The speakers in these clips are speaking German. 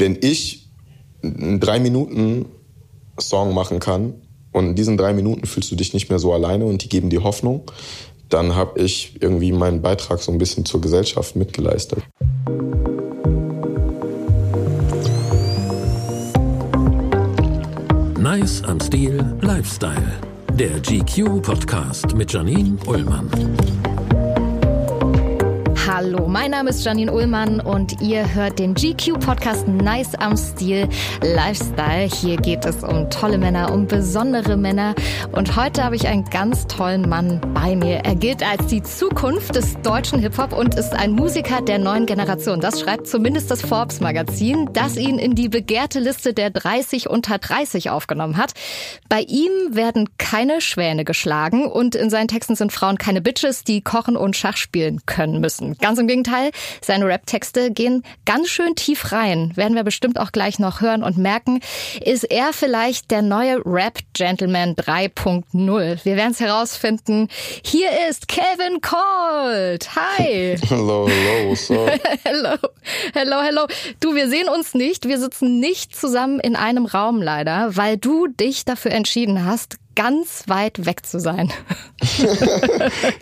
wenn ich einen drei Minuten Song machen kann und in diesen drei Minuten fühlst du dich nicht mehr so alleine und die geben dir Hoffnung, dann habe ich irgendwie meinen Beitrag so ein bisschen zur Gesellschaft mitgeleistet. Nice am Stil Lifestyle. Der GQ Podcast mit Janine Ullmann. Hallo, mein Name ist Janine Ullmann und ihr hört den GQ-Podcast Nice am Stil Lifestyle. Hier geht es um tolle Männer, um besondere Männer. Und heute habe ich einen ganz tollen Mann bei mir. Er gilt als die Zukunft des deutschen Hip-Hop und ist ein Musiker der neuen Generation. Das schreibt zumindest das Forbes-Magazin, das ihn in die begehrte Liste der 30 unter 30 aufgenommen hat. Bei ihm werden keine Schwäne geschlagen und in seinen Texten sind Frauen keine Bitches, die kochen und Schach spielen können müssen. Ganz im Gegenteil, seine Rap-Texte gehen ganz schön tief rein. Werden wir bestimmt auch gleich noch hören und merken. Ist er vielleicht der neue Rap-Gentleman 3.0? Wir werden es herausfinden. Hier ist Kevin Colt. Hi. Hello, hello, what's up? hello, hello, hello. Du, wir sehen uns nicht. Wir sitzen nicht zusammen in einem Raum leider, weil du dich dafür entschieden hast, ganz weit weg zu sein.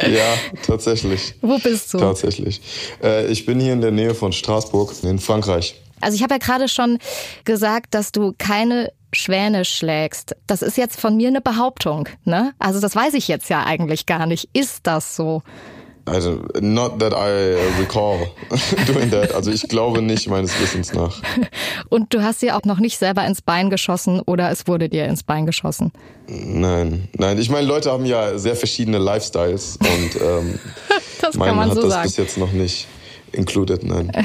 ja, tatsächlich. Wo bist du? Tatsächlich. Äh, ich bin hier in der Nähe von Straßburg in Frankreich. Also ich habe ja gerade schon gesagt, dass du keine Schwäne schlägst. Das ist jetzt von mir eine Behauptung, ne? Also das weiß ich jetzt ja eigentlich gar nicht. Ist das so? Also, not that I recall doing that. Also ich glaube nicht meines Wissens nach. Und du hast dir auch noch nicht selber ins Bein geschossen oder es wurde dir ins Bein geschossen? Nein, nein. Ich meine, Leute haben ja sehr verschiedene Lifestyles und ähm, das mein man hat so das sagen. bis jetzt noch nicht included, nein.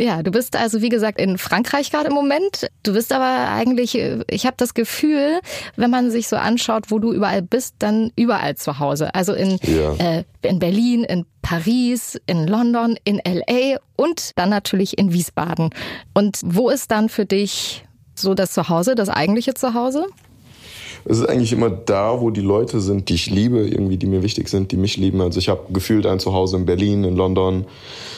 Ja, du bist also wie gesagt in Frankreich gerade im Moment. Du bist aber eigentlich, ich habe das Gefühl, wenn man sich so anschaut, wo du überall bist, dann überall zu Hause. Also in, Ja. äh, in Berlin, in Paris, in London, in LA und dann natürlich in Wiesbaden. Und wo ist dann für dich so das Zuhause, das eigentliche Zuhause? Es ist eigentlich immer da, wo die Leute sind, die ich liebe, irgendwie, die mir wichtig sind, die mich lieben. Also ich habe gefühlt ein Zuhause in Berlin, in London,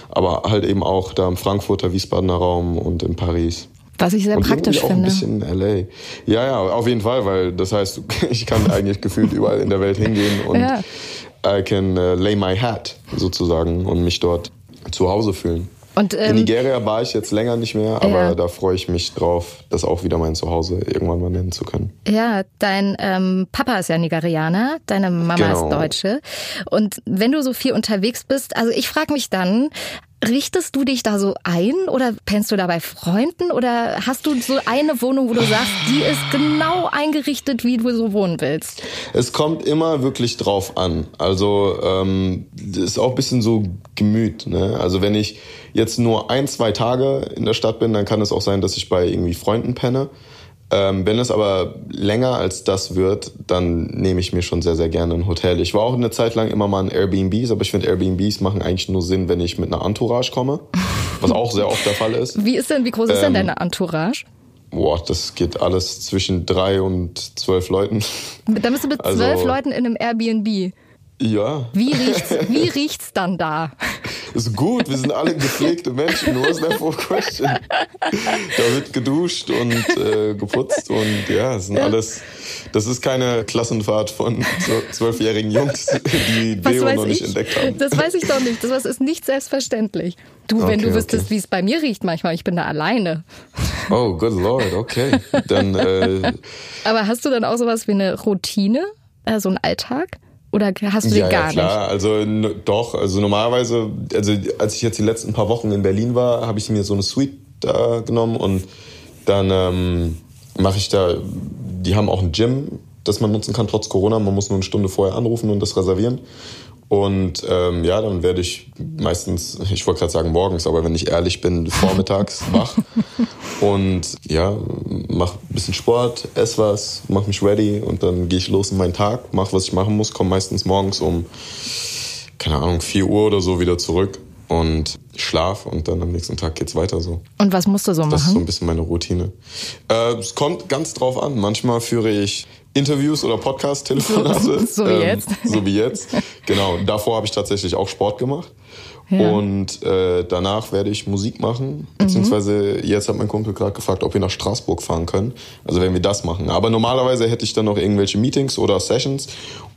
aber halt eben auch da im Frankfurter, Wiesbadener Raum und in Paris. Was ich sehr und praktisch auch finde. ein bisschen in LA. Ja, ja, auf jeden Fall, weil das heißt, ich kann eigentlich gefühlt überall in der Welt hingehen und Ja. I can uh, lay my hat sozusagen und mich dort zu Hause fühlen. Und, in ähm, Nigeria war ich jetzt länger nicht mehr, aber Ja. da freue ich mich drauf, das auch wieder mein Zuhause irgendwann mal nennen zu können. Ja, dein ähm, Papa ist ja Nigerianer, deine Mama Genau. ist Deutsche. Und wenn du so viel unterwegs bist, also ich frage mich dann, richtest du dich da so ein oder pennst du da bei Freunden oder hast du so eine Wohnung, wo du sagst, die ist genau eingerichtet, wie du so wohnen willst? Es kommt immer wirklich drauf an. Also ähm, ist auch ein bisschen so Gemüt. Ne? Also wenn ich jetzt nur ein, zwei Tage in der Stadt bin, dann kann es auch sein, dass ich bei irgendwie Freunden penne. Ähm, wenn es aber länger als das wird, dann nehme ich mir schon sehr, sehr gerne ein Hotel. Ich war auch eine Zeit lang immer mal in Airbnbs, aber ich finde Airbnbs machen eigentlich nur Sinn, wenn ich mit einer Entourage komme, was auch sehr oft der Fall ist. Wie ist denn, wie groß ist denn Ähm, deine Entourage? Boah, das geht alles zwischen drei und zwölf Leuten. Da bist du mit also- zwölf Leuten in einem Airbnb. Ja, Wie riecht's, wie riecht's dann da? Ist gut, wir sind alle gepflegte Menschen. Was that for question? Da wird geduscht und äh, geputzt und ja, es sind alles. Das ist keine Klassenfahrt von zw- zwölfjährigen Jungs, die Deo noch nicht ich? entdeckt haben. Das weiß ich doch nicht. Das ist nicht selbstverständlich. Du, wenn Okay, du wüsstest, okay. wie es bei mir riecht manchmal, ich bin da alleine. Oh, good lord, okay. Dann äh, Aber hast du dann auch sowas wie eine Routine, äh, so einen Alltag? Oder hast du den ja, gar ja klar. Also n- doch. Also normalerweise, also als ich jetzt die letzten paar Wochen in Berlin war, habe ich mir so eine Suite da genommen und dann ähm, mache ich da. Die haben auch ein Gym, das man nutzen kann trotz Corona. Man muss nur eine Stunde vorher anrufen und das reservieren. Und ähm, ja, dann werde ich meistens, ich wollte gerade sagen morgens, aber wenn ich ehrlich bin, vormittags wach. Und ja, mach ein bisschen Sport, ess was, mach mich ready und dann gehe ich los in meinen Tag, mach was ich machen muss, komme meistens morgens um, keine Ahnung, 4 Uhr oder so wieder zurück und schlaf und dann am nächsten Tag geht's weiter so. Und was musst du so Das ist so machen? ein bisschen meine Routine. Äh, es kommt ganz drauf an. Manchmal führe ich Interviews oder Podcast-Telefonate. So- so wie jetzt. So wie jetzt. Genau. Davor habe ich tatsächlich auch Sport gemacht. Ja. Und äh, danach werde ich Musik machen. Beziehungsweise jetzt hat mein Kumpel gerade gefragt, ob wir nach Straßburg fahren können. Also wenn wir das machen. Aber normalerweise hätte ich dann noch irgendwelche Meetings oder Sessions.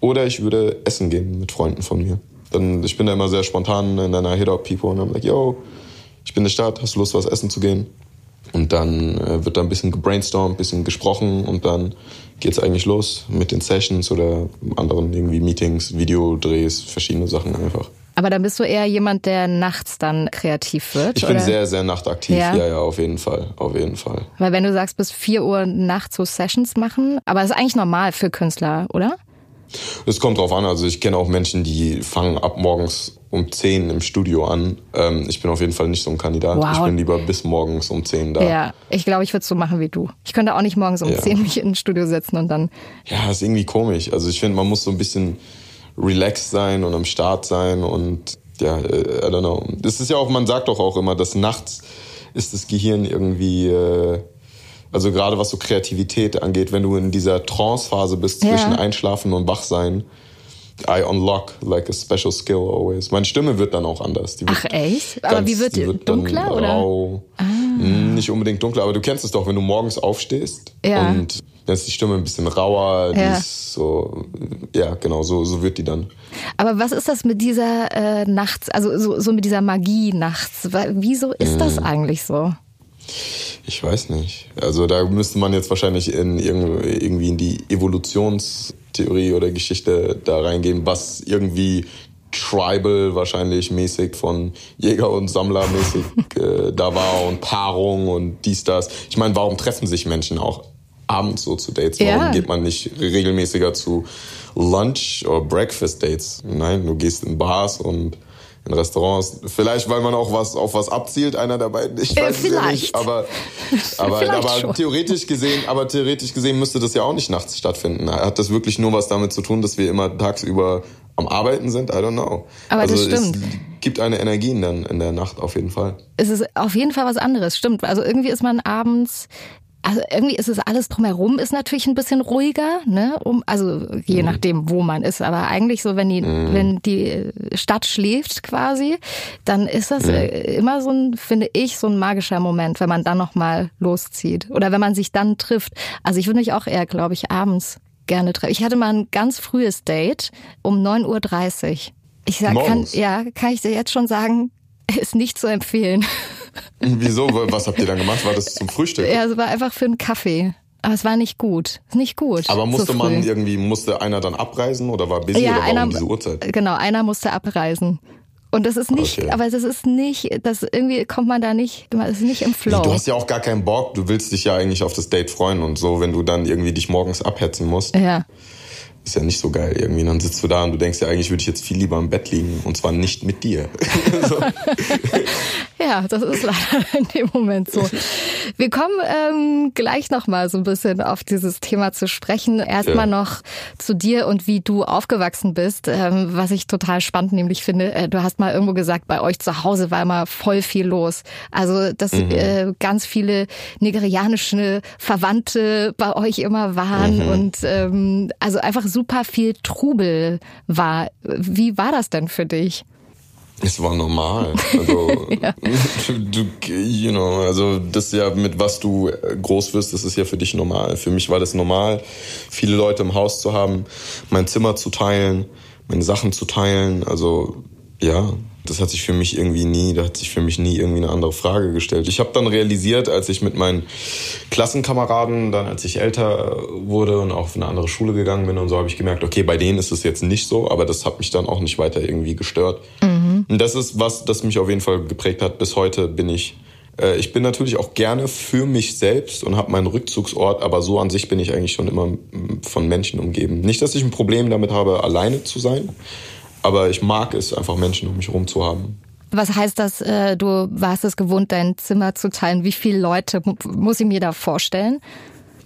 Oder ich würde essen gehen mit Freunden von mir. Dann, ich bin da immer sehr spontan in einer Hit-Up-People und I'm like, yo, ich bin in der Stadt, hast du Lust, was essen zu gehen? Und dann äh, wird da ein bisschen gebrainstormt, ein bisschen gesprochen und dann geht's eigentlich los mit den Sessions oder anderen irgendwie Meetings, Videodrehs, verschiedene Sachen einfach. Aber dann bist du eher jemand, der nachts dann kreativ wird. Ich bin oder? sehr, sehr nachtaktiv. Ja. Ja. ja, auf jeden Fall, auf jeden Fall. Weil wenn du sagst, bis 4 Uhr nachts so Sessions machen, aber das ist eigentlich normal für Künstler, oder? Es kommt drauf an. Also ich kenne auch Menschen, die fangen ab morgens um 10 im Studio an. Ähm, ich bin auf jeden Fall nicht so ein Kandidat. Wow. Ich bin lieber bis morgens um 10 da. Ja, ich glaube, ich würde es so machen wie du. Ich könnte auch nicht morgens um Ja. 10 mich in ein Studio setzen und dann. Ja, ist irgendwie komisch. Also ich finde, man muss so ein bisschen relaxed sein und am Start sein und ja, äh, I don't know. Das ist ja auch, man sagt doch auch immer, dass nachts ist das Gehirn irgendwie, äh, also gerade was so Kreativität angeht, wenn du in dieser Trance-Phase bist Ja. zwischen Einschlafen und Wachsein, I unlock like a special skill always. Meine Stimme wird dann auch anders. Die wird Ach echt? Aber wie wird die? dann Dunkler, oder? Ah. Mm, Nicht unbedingt dunkler, aber du kennst es doch, wenn du morgens aufstehst Ja. und dann ist die Stimme ein bisschen rauer, die Ja. ist so, ja genau, so, so wird die dann. Aber was ist das mit dieser äh, nachts, also so, so mit dieser Magie nachts? Wieso ist das Mhm. eigentlich so? Ich weiß nicht. Also da müsste man jetzt wahrscheinlich in irg- irgendwie in die Evolutionstheorie oder Geschichte da reingehen, was irgendwie tribal wahrscheinlich mäßig von Jäger und Sammler mäßig äh, da war und Paarung und dies, das. Ich meine, warum treffen sich Menschen auch abends so zu Dates? Warum Ja. geht man nicht regelmäßiger zu Lunch- oder Breakfast-Dates? Nein, du gehst in Bars und in Restaurants. Vielleicht, weil man auch was auf was abzielt, einer der beiden. Ich Äh, weiß ja vielleicht. nicht. Aber, aber, Vielleicht aber schon. theoretisch gesehen, aber theoretisch gesehen müsste das ja auch nicht nachts stattfinden. Hat das wirklich nur was damit zu tun, dass wir immer tagsüber am Arbeiten sind? I don't know. Aber das also stimmt. es gibt eine Energie in der, in der Nacht auf jeden Fall. Es ist auf jeden Fall was anderes, stimmt. Also irgendwie ist man abends, also irgendwie ist es alles drumherum ist natürlich ein bisschen ruhiger, ne? Um, also je Mhm. nachdem, wo man ist. Aber eigentlich so, wenn die, wenn die Stadt schläft quasi, dann ist das Mhm. immer so ein, finde ich, so ein magischer Moment, wenn man dann nochmal loszieht. Oder wenn man sich dann trifft. Also ich würde mich auch eher, glaube ich, abends gerne treffen. Ich hatte mal ein ganz frühes Date um 9.30 Uhr. Ich sag, kann, ja, kann ich dir jetzt schon sagen, ist nicht zu empfehlen. Wieso? Was habt ihr dann gemacht? War das zum Frühstück? Ja, es war einfach für einen Kaffee. Aber es war nicht gut. Nicht gut. Aber musste so man irgendwie, musste einer dann abreisen oder war busy ja, oder warum einer, diese Uhrzeit? Genau, einer musste abreisen. Und das ist nicht, Okay. aber das ist nicht, das irgendwie kommt man da nicht, man ist nicht im Flow. Du hast ja auch gar keinen Bock, du willst dich ja eigentlich auf das Date freuen und so, wenn du dann irgendwie dich morgens abhetzen musst, ja. Ist ja nicht so geil irgendwie. Dann sitzt du da und du denkst ja, eigentlich würde ich jetzt viel lieber im Bett liegen und zwar nicht mit dir. so. Ja, das ist leider in dem Moment so. Wir kommen ähm, gleich noch mal so ein bisschen auf dieses Thema zu sprechen. Erstmal Ja. noch zu dir und wie du aufgewachsen bist, ähm, was ich total spannend nämlich finde. Äh, du hast mal irgendwo gesagt, bei euch zu Hause war immer voll viel los. Also, dass äh, ganz viele nigerianische Verwandte bei euch immer waren und ähm, also einfach super viel Trubel war. Wie war das denn für dich? Es war normal. Also, du, you know, also das ist ja mit was du groß wirst, das ist ja für dich normal. Für mich war das normal, viele Leute im Haus zu haben, mein Zimmer zu teilen, meine Sachen zu teilen. Also ja, das hat sich für mich irgendwie nie, da hat sich für mich nie irgendwie eine andere Frage gestellt. Ich habe dann realisiert, als ich mit meinen Klassenkameraden, dann als ich älter wurde und auch auf eine andere Schule gegangen bin und so, habe ich gemerkt, okay, bei denen ist es jetzt nicht so, aber das hat mich dann auch nicht weiter irgendwie gestört. Und das ist was, das mich auf jeden Fall geprägt hat. Bis heute bin ich, äh, ich bin natürlich auch gerne für mich selbst und habe meinen Rückzugsort, aber so an sich bin ich eigentlich schon immer mm, von Menschen umgeben. Nicht, dass ich ein Problem damit habe, alleine zu sein, aber ich mag es einfach, Menschen um mich herum zu haben. Was heißt das, äh, du warst es gewohnt, dein Zimmer zu teilen? Wie viele Leute mu- muss ich mir da vorstellen?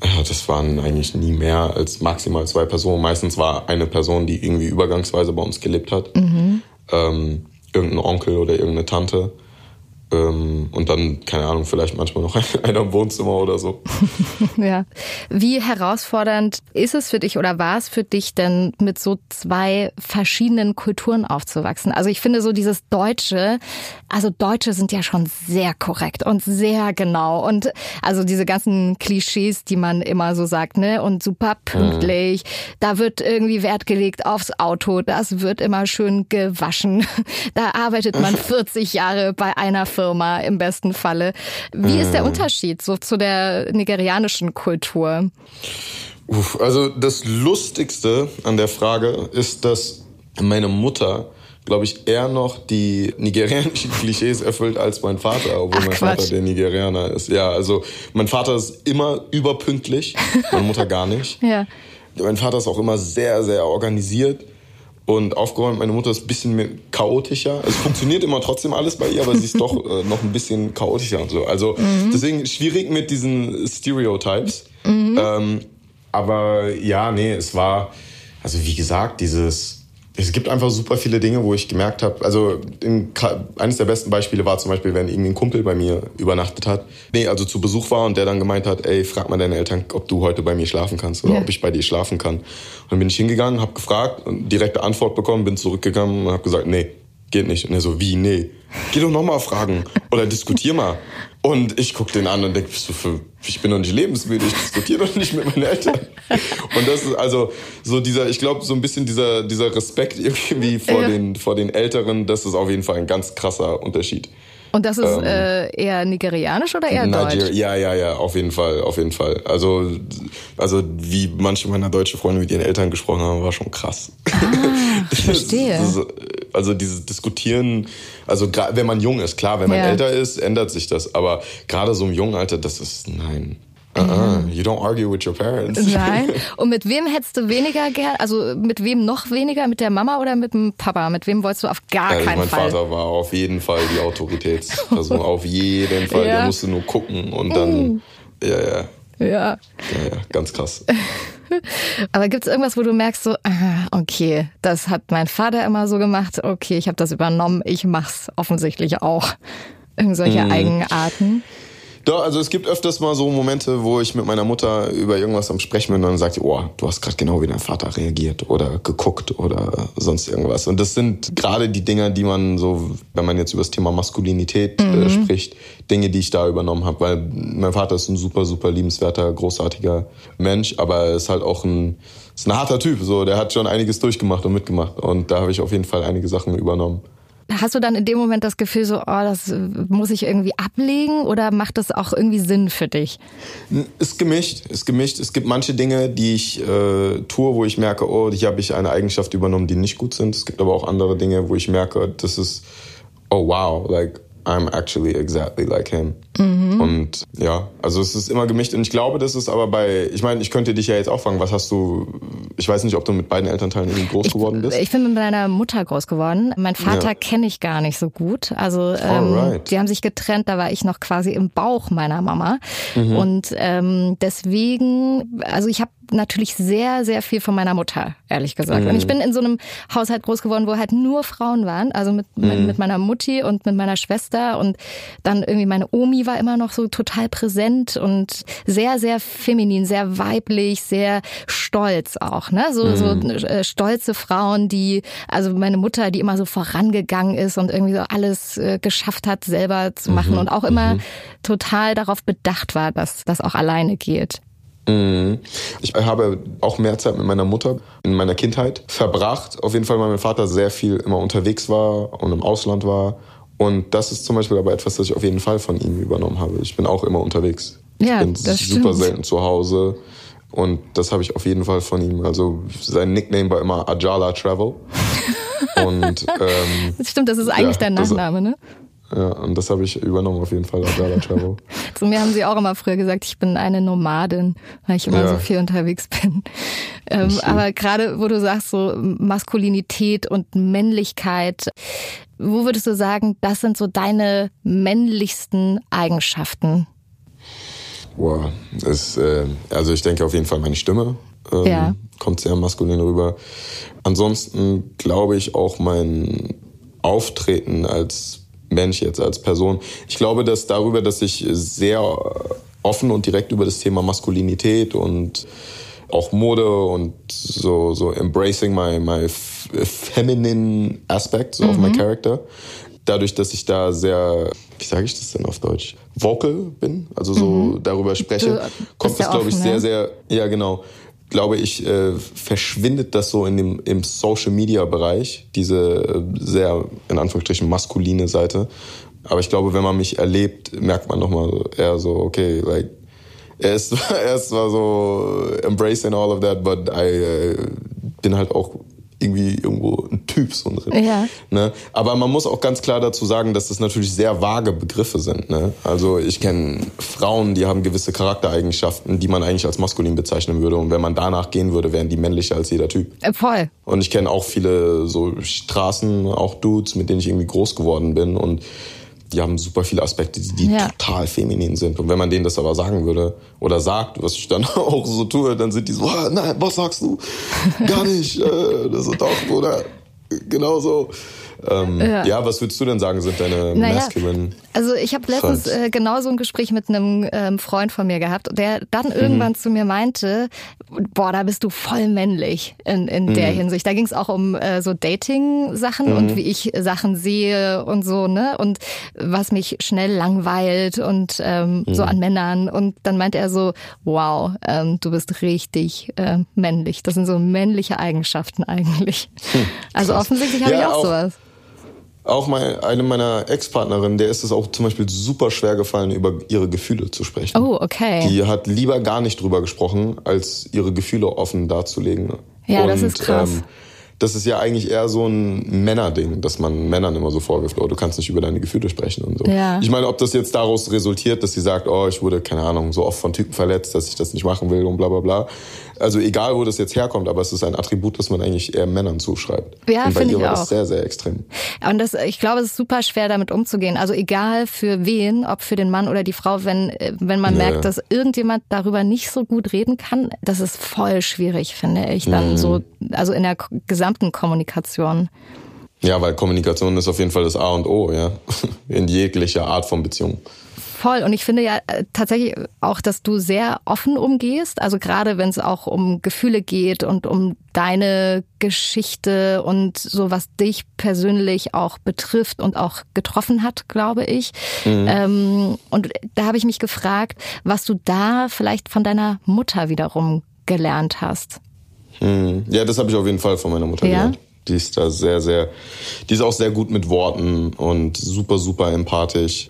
Ja, das waren eigentlich nie mehr als maximal zwei Personen. Meistens war eine Person, die irgendwie übergangsweise bei uns gelebt hat. Ähm, irgendein Onkel oder irgendeine Tante. Ähm, und dann, keine Ahnung, vielleicht manchmal noch einer im Wohnzimmer oder so. ja. Wie herausfordernd ist es für dich oder war es für dich denn, mit so zwei verschiedenen Kulturen aufzuwachsen? Also ich finde so dieses Deutsche, also Deutsche sind ja schon sehr korrekt und sehr genau und also diese ganzen Klischees, die man immer so sagt, ne? Und super pünktlich. Mhm. Da wird irgendwie Wert gelegt aufs Auto. Das wird immer schön gewaschen. Da arbeitet man 40 Jahre bei einer Firma im besten Falle. Wie ist der mhm. Unterschied so zu der nigerianischen Kultur? Uff, also das Lustigste an der Frage ist, dass meine Mutter glaube ich, eher noch die nigerianischen Klischees erfüllt als mein Vater, obwohl Ach, mein Quatsch. Vater der Nigerianer ist. Ja, also mein Vater ist immer überpünktlich, meine Mutter gar nicht. ja. Mein Vater ist auch immer sehr, sehr organisiert und aufgeräumt. Meine Mutter ist ein bisschen mehr chaotischer. Es funktioniert immer trotzdem alles bei ihr, aber sie ist doch äh, noch ein bisschen chaotischer und so. Also mhm. deswegen schwierig mit diesen Stereotypes. Mhm. Ähm, aber ja, nee, es war, also wie gesagt, dieses es gibt einfach super viele Dinge, wo ich gemerkt habe, also in, eines der besten Beispiele war zum Beispiel, wenn irgendwie ein Kumpel bei mir übernachtet hat, nee, also zu Besuch war und der dann gemeint hat, ey, frag mal deine Eltern, ob du heute bei mir schlafen kannst oder ja. ob ich bei dir schlafen kann. Und dann bin ich hingegangen, habe gefragt und direkte Antwort bekommen, bin zurückgegangen und habe gesagt, nee, geht nicht. Und er so, wie, nee, geh doch nochmal fragen oder diskutier mal. Und ich guck den an und denk, ich bin noch nicht lebensmüde, ich diskutiere doch nicht mit meinen Eltern. Und das ist also so dieser, ich glaube, so ein bisschen dieser, dieser Respekt irgendwie vor, ja. den, vor den Älteren, das ist auf jeden Fall ein ganz krasser Unterschied. Und das ist ähm, äh, eher nigerianisch oder eher Niger deutsch? Ja, ja, ja, auf jeden Fall, auf jeden Fall. Also, also wie manche meiner deutschen Freunde mit ihren Eltern gesprochen haben, war schon krass. Ah, verstehe. Das, das, also dieses Diskutieren, also wenn man jung ist, klar, wenn man ja. älter ist, ändert sich das. Aber gerade so im jungen Alter, das ist nein. Uh -uh, you don't argue with your parents. Nein. Und mit wem hättest du weniger gern? Also mit wem noch weniger? Mit der Mama oder mit dem Papa? Mit wem wolltest du auf gar also keinen mein Fall? Mein Vater war auf jeden Fall die Autoritätsperson. auf jeden Fall. Ja. Der musste nur gucken und dann, mm. ja, ja. Ja. Ja, ja, ganz krass. Aber gibt es irgendwas, wo du merkst, so, ah, okay, das hat mein Vater immer so gemacht, okay, ich habe das übernommen, ich mach's offensichtlich auch. Irgendwelche mm. Eigenarten? Doch, also es gibt öfters mal so Momente, wo ich mit meiner Mutter über irgendwas am Sprechen bin und dann sagt sie, oh, du hast gerade genau wie dein Vater reagiert oder geguckt oder sonst irgendwas. Und das sind gerade die Dinge, die man so, wenn man jetzt über das Thema Maskulinität äh, mhm. äh, spricht, Dinge, die ich da übernommen habe. Weil mein Vater ist ein super, super liebenswerter, großartiger Mensch, aber er ist halt auch ein, ist ein harter Typ. So, der hat schon einiges durchgemacht und mitgemacht. Und da habe ich auf jeden Fall einige Sachen übernommen. Hast du dann in dem Moment das Gefühl so, oh, das muss ich irgendwie ablegen oder macht das auch irgendwie Sinn für dich? Ist gemischt, ist gemischt. Es gibt manche Dinge, die ich äh, tue, wo ich merke, oh, hier habe ich eine Eigenschaft übernommen, die nicht gut sind. Es gibt aber auch andere Dinge, wo ich merke, das ist, oh wow, like I'm actually exactly like him. Mhm. Und ja, also es ist immer gemischt. Und ich glaube, das ist aber bei, ich meine, ich könnte dich ja jetzt auch fragen, was hast du, ich weiß nicht, ob du mit beiden Elternteilen irgendwie groß ich, geworden bist. Ich bin mit meiner Mutter groß geworden. Mein Vater ja. kenne ich gar nicht so gut. Also ähm, die haben sich getrennt, da war ich noch quasi im Bauch meiner Mama. Mhm. Und ähm, deswegen, also ich habe natürlich sehr, sehr viel von meiner Mutter, ehrlich gesagt. Mhm. Und ich bin in so einem Haushalt groß geworden, wo halt nur Frauen waren. Also mit, mhm. mit meiner Mutti und mit meiner Schwester. Und dann irgendwie meine Omi war immer noch so total präsent und sehr, sehr feminin, sehr weiblich, sehr stolz auch. Ne? So, mhm. so äh, stolze Frauen, die, also meine Mutter, die immer so vorangegangen ist und irgendwie so alles äh, geschafft hat, selber zu machen mhm. und auch immer mhm. total darauf bedacht war, dass das auch alleine geht. Mhm. Ich habe auch mehr Zeit mit meiner Mutter in meiner Kindheit verbracht. Auf jeden Fall, weil mein Vater sehr viel immer unterwegs war und im Ausland war. Und das ist zum Beispiel aber etwas, das ich auf jeden Fall von ihm übernommen habe. Ich bin auch immer unterwegs. Ja, ich bin das super stimmt. selten zu Hause. Und das habe ich auf jeden Fall von ihm. Also sein Nickname war immer Ajala Travel. und ähm, das stimmt, das ist eigentlich ja, dein Nachname, ne? Ja, und das habe ich übernommen auf jeden Fall, Adala Travel. Zu mir haben sie auch immer früher gesagt, ich bin eine Nomadin, weil ich immer ja. so viel unterwegs bin. Ähm, aber gerade, wo du sagst, so Maskulinität und Männlichkeit, wo würdest du sagen, das sind so deine männlichsten Eigenschaften? Boah, das, äh, also ich denke auf jeden Fall meine Stimme. Ähm, ja. Kommt sehr maskulin rüber. Ansonsten glaube ich auch mein Auftreten als Mensch jetzt als Person. Ich glaube, dass darüber, dass ich sehr offen und direkt über das Thema Maskulinität und auch Mode und so, so embracing my, my feminine aspect so mhm. of my mhm. character. Dadurch, dass ich da sehr, wie sage ich das denn auf Deutsch, vocal bin, also so mhm. darüber spreche, kommt das, glaube ich, sehr, sehr, ja genau, glaube ich, äh, verschwindet das so in dem, im Social-Media-Bereich, diese äh, sehr, in Anführungsstrichen, maskuline Seite. Aber ich glaube, wenn man mich erlebt, merkt man nochmal eher so, okay, like, er ist, er ist zwar so embracing all of that, but I äh, bin halt auch irgendwie irgendwo ein Typ so drin. Ja. Ne? Aber man muss auch ganz klar dazu sagen, dass das natürlich sehr vage Begriffe sind. Ne? Also ich kenne Frauen, die haben gewisse Charaktereigenschaften, die man eigentlich als maskulin bezeichnen würde. Und wenn man danach gehen würde, wären die männlicher als jeder Typ. Äh, voll. Und ich kenne auch viele so Straßen, auch Dudes, mit denen ich irgendwie groß geworden bin. Und die haben super viele Aspekte, die, die ja. total feminin sind. Und wenn man denen das aber sagen würde oder sagt, was ich dann auch so tue, dann sind die so, ah, nein, was sagst du? Gar nicht. Äh, das ist doch, oder? Genau so. Ähm, ja. ja. was würdest du denn sagen, sind deine naja, masculine? Also ich habe letztens äh, genau so ein Gespräch mit einem ähm, Freund von mir gehabt, der dann irgendwann mhm. zu mir meinte, boah, da bist du voll männlich in, in mhm. der Hinsicht. Da ging es auch um äh, so Dating-Sachen mhm. und wie ich Sachen sehe und so, ne? Und was mich schnell langweilt und ähm, so mhm. an Männern. Und dann meinte er so, wow, ähm, du bist richtig äh, männlich. Das sind so männliche Eigenschaften eigentlich. Hm, also offensichtlich habe ja, ich auch, auch sowas. Auch meine, eine meiner Ex-Partnerinnen, der ist es auch zum Beispiel super schwer gefallen, über ihre Gefühle zu sprechen. Oh, okay. Die hat lieber gar nicht drüber gesprochen, als ihre Gefühle offen darzulegen. Ja, Und, das ist krass. Ähm, das ist ja eigentlich eher so ein Männerding, dass man Männern immer so vorwirft, oh, du kannst nicht über deine Gefühle sprechen und so. Ja. Ich meine, ob das jetzt daraus resultiert, dass sie sagt, oh, ich wurde, keine Ahnung, so oft von Typen verletzt, dass ich das nicht machen will und bla bla bla. Also egal, wo das jetzt herkommt, aber es ist ein Attribut, das man eigentlich eher Männern zuschreibt. Ja, und bei ihr war auch. das sehr, sehr extrem. Und das, ich glaube, es ist super schwer, damit umzugehen. Also egal für wen, ob für den Mann oder die Frau, wenn, wenn man ja. merkt, dass irgendjemand darüber nicht so gut reden kann, das ist voll schwierig, finde ich, dann mhm. so, also in der gesamten Kommunikation. Ja, weil Kommunikation ist auf jeden Fall das A und O, ja. In jeglicher Art von Beziehung. Voll. Und ich finde ja äh, tatsächlich auch, dass du sehr offen umgehst. Also gerade wenn es auch um Gefühle geht und um deine Geschichte und so, was dich persönlich auch betrifft und auch getroffen hat, glaube ich. Mhm. Ähm, und da habe ich mich gefragt, was du da vielleicht von deiner Mutter wiederum gelernt hast. Mhm. Ja, das habe ich auf jeden Fall von meiner Mutter ja? gelernt. Die ist da sehr, sehr, die ist auch sehr gut mit Worten und super, super empathisch.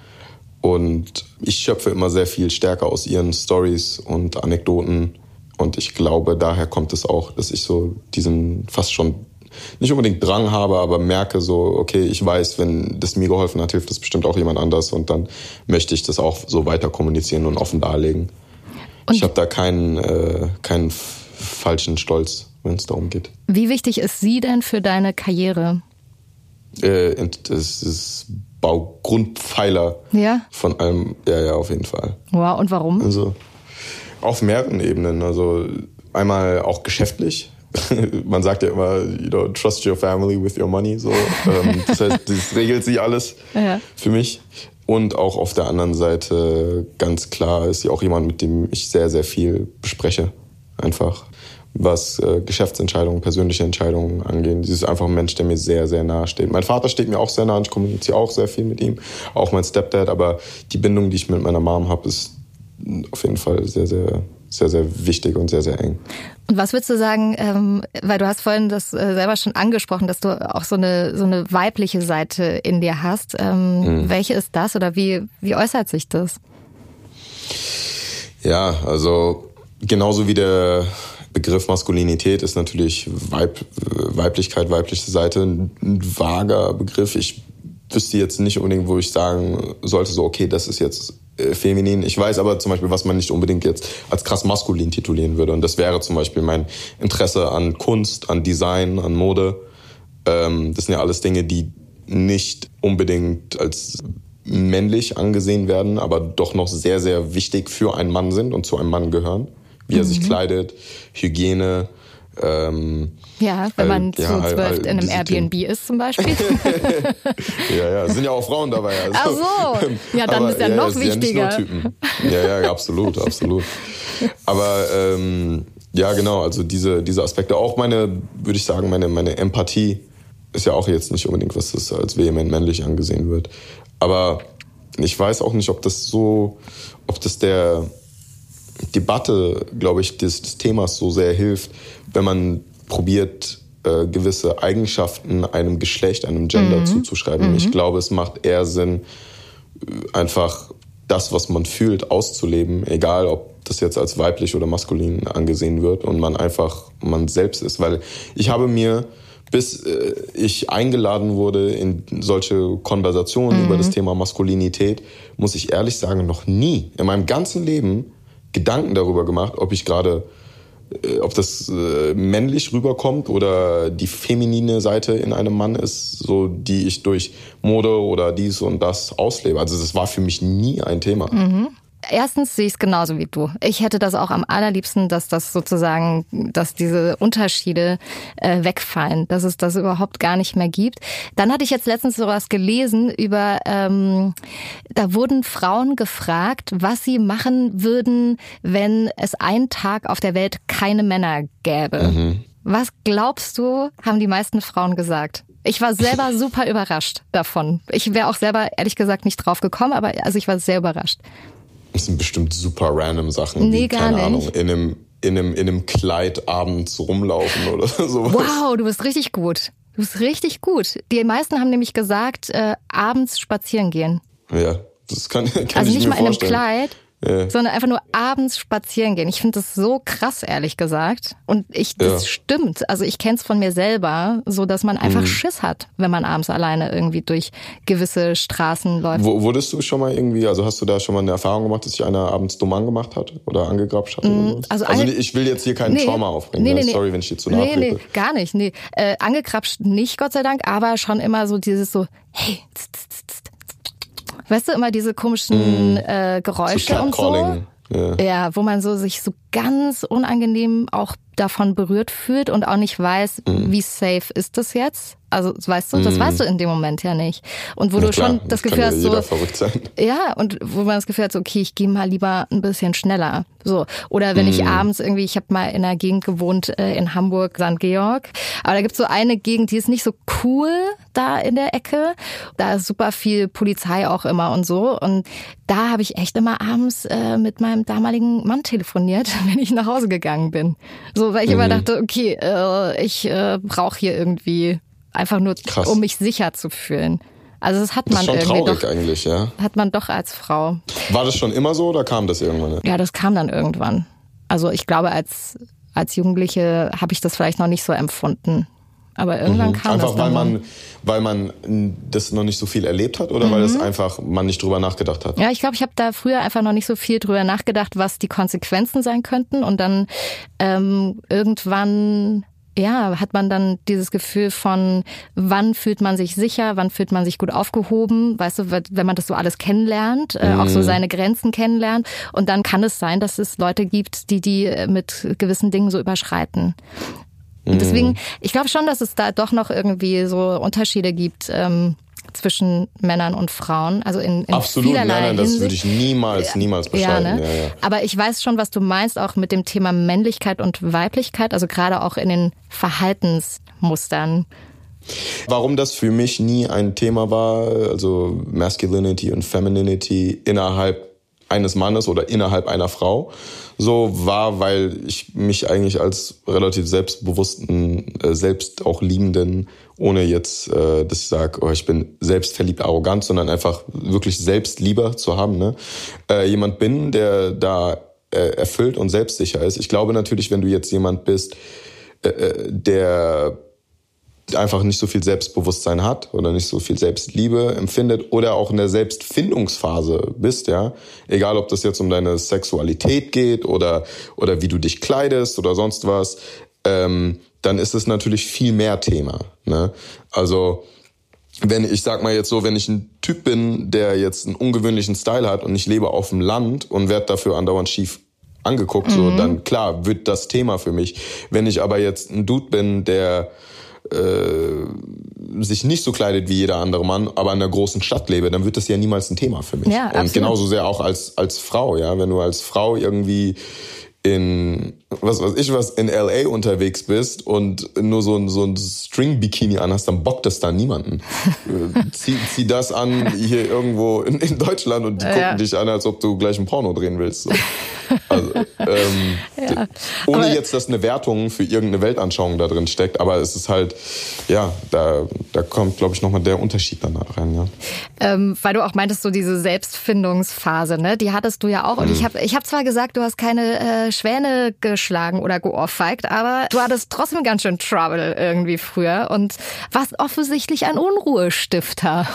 Und ich schöpfe immer sehr viel stärker aus ihren Stories und Anekdoten. Und ich glaube, daher kommt es auch, dass ich so diesen fast schon nicht unbedingt Drang habe, aber merke so, okay, ich weiß, wenn das mir geholfen hat, hilft das bestimmt auch jemand anders und dann möchte ich das auch so weiter kommunizieren und offen darlegen. Und ich habe da keinen, äh, keinen falschen Stolz, wenn es darum geht. Wie wichtig ist sie denn für deine Karriere? Äh, das ist Baugrundpfeiler ja? von allem. Ja, ja, auf jeden Fall. Wow, und warum? Also auf mehreren Ebenen. Also einmal auch geschäftlich. Man sagt ja immer, you know, trust your family with your money. So. Ähm, das heißt, das regelt sich alles ja. für mich. Und auch auf der anderen Seite ganz klar ist sie auch jemand, mit dem ich sehr, sehr viel bespreche. Einfach was äh, Geschäftsentscheidungen, persönliche Entscheidungen angehen. Sie ist einfach ein Mensch, der mir sehr, sehr nahe steht. Mein Vater steht mir auch sehr nah, ich kommuniziere auch sehr viel mit ihm, auch mein Stepdad, aber die Bindung, die ich mit meiner Mom habe, ist auf jeden Fall sehr, sehr, sehr, sehr wichtig und sehr, sehr eng. Und was würdest du sagen, ähm, weil du hast vorhin das äh, selber schon angesprochen, dass du auch so eine, so eine weibliche Seite in dir hast. Ähm, mhm. Welche ist das oder wie, wie äußert sich das? Ja, also genauso wie der Begriff Maskulinität ist natürlich Weib, Weiblichkeit, weibliche Seite ein, vager Begriff. Ich wüsste jetzt nicht unbedingt, wo ich sagen sollte, so, okay, das ist jetzt äh, feminin. Ich weiß aber zum Beispiel, was man nicht unbedingt jetzt als krass maskulin titulieren würde. Und das wäre zum Beispiel mein Interesse an Kunst, an Design, an Mode. Ähm, das sind ja alles Dinge, die nicht unbedingt als männlich angesehen werden, aber doch noch sehr, sehr wichtig für einen Mann sind und zu einem Mann gehören wie er mhm. sich kleidet, Hygiene, Ähm, ja, wenn man halt, ja, zu zwölf halt in einem Airbnb ist zum Beispiel. ja, ja, es sind ja auch Frauen dabei. Also. Ach so. Ja, dann ist ja noch es sind wichtiger. Ja, Typen. ja, ja, absolut, absolut. Aber ähm, ja, genau, also diese, diese Aspekte, auch meine, würde ich sagen, meine, meine Empathie ist ja auch jetzt nicht unbedingt, was das als vehement männlich angesehen wird. Aber ich weiß auch nicht, ob das so, ob das der Debatte, glaube ich, des, des Themas so sehr hilft, wenn man probiert, äh, gewisse Eigenschaften einem Geschlecht, einem Gender zuzuschreiben. Ich glaube, es macht eher Sinn, einfach das, was man fühlt, auszuleben, egal ob das jetzt als weiblich oder maskulin angesehen wird und man einfach man selbst ist. Weil ich habe mir, bis äh, ich eingeladen wurde in solche Konversationen über das Thema Maskulinität, muss ich ehrlich sagen, noch nie in meinem ganzen Leben Gedanken darüber gemacht, ob ich gerade äh, ob das äh, männlich rüberkommt oder die feminine Seite in einem Mann ist, so die ich durch Mode oder dies und das auslebe. Also das war für mich nie ein Thema. Erstens sehe ich es genauso wie du. Ich hätte das auch am allerliebsten, dass das sozusagen, dass diese Unterschiede äh, wegfallen, dass es das überhaupt gar nicht mehr gibt. Dann hatte ich jetzt letztens sowas gelesen über, ähm, da wurden Frauen gefragt, was sie machen würden, wenn es einen Tag auf der Welt keine Männer gäbe. Was glaubst du, haben die meisten Frauen gesagt? Ich war selber super überrascht davon. Ich wäre auch selber ehrlich gesagt nicht drauf gekommen, aber also ich war sehr überrascht. Das sind bestimmt super random Sachen. Nee, wie, gar keine nicht. Ahnung, in einem, in, einem, in einem Kleid abends rumlaufen oder sowas. Wow, du bist richtig gut. Du bist richtig gut. Die meisten haben nämlich gesagt, äh, abends spazieren gehen. Ja, das kann, kann Also ich nicht mir mal in einem vorstellen. Kleid, Ja. sondern einfach nur abends spazieren gehen. Ich finde das so krass, ehrlich gesagt. Und ich, das Ja. stimmt. Also ich kenne es von mir selber, so dass man Mhm. einfach Schiss hat, wenn man abends alleine irgendwie durch gewisse Straßen läuft. Wo, wurdest du schon mal irgendwie, also hast du da schon mal eine Erfahrung gemacht, dass sich einer abends dumm angemacht hat oder angegrapscht hat? oder sowas? also also ich will jetzt hier kein Trauma aufbringen. Nee, ne? nee, nee. Sorry, wenn ich dir zu nahe Nee, nee, gar nicht. Nee. Äh, angekrapscht nicht, Gott sei Dank, aber schon immer so dieses so, hey, tz, tz, tz. Weißt du, immer diese komischen äh, Geräusche So und so. Ja. Ja, wo man so sich so ganz unangenehm auch davon berührt fühlt und auch nicht weiß, Mhm. wie safe ist das jetzt. Also, weißt du, das weißt du in dem Moment ja nicht. Und wo Ja, du klar, schon das Gefühl hast, so, verrückt sein. ja, und wo man das Gefühl hat, so, okay, ich gehe mal lieber ein bisschen schneller. So. Oder wenn ich abends irgendwie, ich habe mal in einer Gegend gewohnt äh, in Hamburg, St. Georg. Aber da gibt's so eine Gegend, die ist nicht so cool da in der Ecke. Da ist super viel Polizei auch immer und so. Und da habe ich echt immer abends äh, mit meinem damaligen Mann telefoniert, wenn ich nach Hause gegangen bin. So, weil ich immer dachte, okay, äh, ich äh, brauche hier irgendwie einfach nur, Krass. um mich sicher zu fühlen. Also das hat Das man ist schon irgendwie traurig doch eigentlich, ja. hat man doch als Frau. War das schon immer so oder kam das irgendwann? Ja, das kam dann irgendwann. Also ich glaube, als, als Jugendliche habe ich das vielleicht noch nicht so empfunden. Aber irgendwann kam Einfach das weil dann. man, weil man das noch nicht so viel erlebt hat oder weil Mhm. es einfach man nicht drüber nachgedacht hat? ja, ich glaube, ich habe da früher einfach noch nicht so viel drüber nachgedacht, was die Konsequenzen sein könnten. Und dann ähm, irgendwann ja, hat man dann dieses Gefühl von, wann fühlt man sich sicher, wann fühlt man sich gut aufgehoben, weißt du, wenn man das so alles kennenlernt, äh, auch so seine Grenzen kennenlernt. Und dann kann es sein, dass es Leute gibt, die die äh, mit gewissen Dingen so überschreiten. Und deswegen, ich glaube schon, dass es da doch noch irgendwie so Unterschiede gibt ähm, zwischen Männern und Frauen. Also in, in Absolut, nein, vielerlei nein, das Hinsicht. würde ich niemals, niemals Ja, beschreiben. ne? Ja, ja. Aber ich weiß schon, was du meinst, auch mit dem Thema Männlichkeit und Weiblichkeit, also gerade auch in den Verhaltensmustern. Warum das für mich nie ein Thema war, also Masculinity und Femininity innerhalb eines Mannes oder innerhalb einer Frau, so war, weil ich mich eigentlich als relativ selbstbewussten, äh, selbst auch liebenden, ohne jetzt, äh, dass ich sage, oh, ich bin selbstverliebt, arrogant, sondern einfach wirklich Selbstlieber zu haben, ne? äh, jemand bin, der da äh, erfüllt und selbstsicher ist. Ich glaube natürlich, wenn du jetzt jemand bist, äh, äh, der einfach nicht so viel Selbstbewusstsein hat oder nicht so viel Selbstliebe empfindet oder auch in der Selbstfindungsphase bist, ja, egal ob das jetzt um deine Sexualität geht oder oder wie du dich kleidest oder sonst was, ähm, dann ist es natürlich viel mehr Thema. Ne? Also wenn ich sag mal jetzt so, wenn ich ein Typ bin, der jetzt einen ungewöhnlichen Style hat und ich lebe auf dem Land und werde dafür andauernd schief angeguckt. So, dann klar wird das Thema für mich. Wenn ich aber jetzt ein Dude bin, der äh, sich nicht so kleidet wie jeder andere Mann, aber in einer großen Stadt lebe, dann wird das ja niemals ein Thema für mich. Ja, und absolut. genauso sehr auch als als Frau, ja, wenn du als Frau irgendwie in was weiß ich was in LA unterwegs bist und nur so ein so ein String Bikini anhast, dann bockt das da niemanden. Äh, zieh, zieh das an hier irgendwo in, in Deutschland und die gucken Ja. dich an, als ob du gleich ein Porno drehen willst. So. Also, ähm, ohne Aber- jetzt, dass eine Wertung für irgendeine Weltanschauung da drin steckt, aber es ist halt, ja, da, da kommt, glaube ich, nochmal der Unterschied dann da rein, ja. Ähm, weil du auch meintest, so diese Selbstfindungsphase, ne? Die hattest du ja auch. Und ich habe ich hab zwar gesagt, du hast keine äh, Schwäne geschlagen oder geohrfeigt, aber du hattest trotzdem ganz schön Trouble irgendwie früher und warst offensichtlich ein Unruhestifter.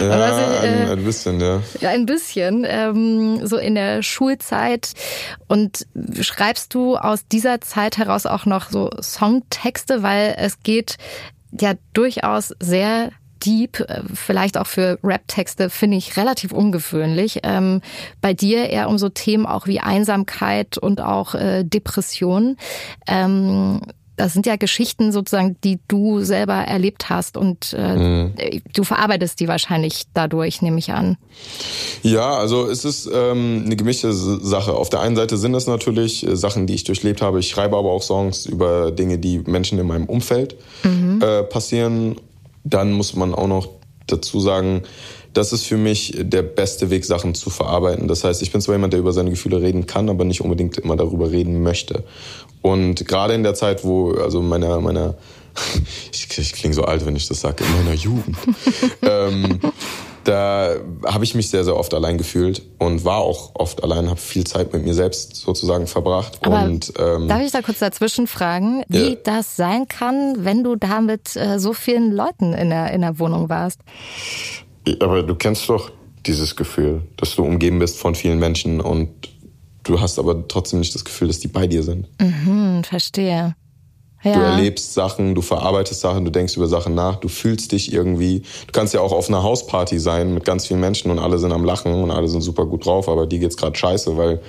Ja, ich, äh, ein, ein bisschen, ja. Ja, ein bisschen. Ähm, so in der Schulzeit. Und schreibst du aus dieser Zeit heraus auch noch so Songtexte, weil es geht ja durchaus sehr deep, äh, vielleicht auch für Rap-Texte, finde ich relativ ungewöhnlich. Ähm, bei dir eher um so Themen auch wie Einsamkeit und auch äh, Depression. Ähm, das sind ja Geschichten sozusagen, die du selber erlebt hast und äh, du verarbeitest die wahrscheinlich dadurch, nehme ich an. Ja, also es ist ähm, eine gemischte Sache. Auf der einen Seite sind das natürlich äh, Sachen, die ich durchlebt habe. Ich schreibe aber auch Songs über Dinge, die Menschen in meinem Umfeld äh, passieren. Dann muss man auch noch dazu sagen, das ist für mich der beste Weg, Sachen zu verarbeiten. Das heißt, ich bin zwar jemand, der über seine Gefühle reden kann, aber nicht unbedingt immer darüber reden möchte. Und gerade in der Zeit, wo, also meiner, meiner, ich, ich klinge so alt, wenn ich das sage, in meiner Jugend, ähm, da habe ich mich sehr, sehr oft allein gefühlt und war auch oft allein, habe viel Zeit mit mir selbst sozusagen verbracht. Aber und ähm, Darf ich da kurz dazwischen fragen, wie Ja. das sein kann, wenn du da mit äh, so vielen Leuten in der, in der Wohnung warst? Aber du kennst doch dieses Gefühl, dass du umgeben bist von vielen Menschen und du hast aber trotzdem nicht das Gefühl, dass die bei dir sind. Hm, verstehe. Ja. Du erlebst Sachen, du verarbeitest Sachen, du denkst über Sachen nach, du fühlst dich irgendwie. Du kannst ja auch auf einer Hausparty sein mit ganz vielen Menschen und alle sind am Lachen und alle sind super gut drauf, aber dir geht's gerade scheiße, weil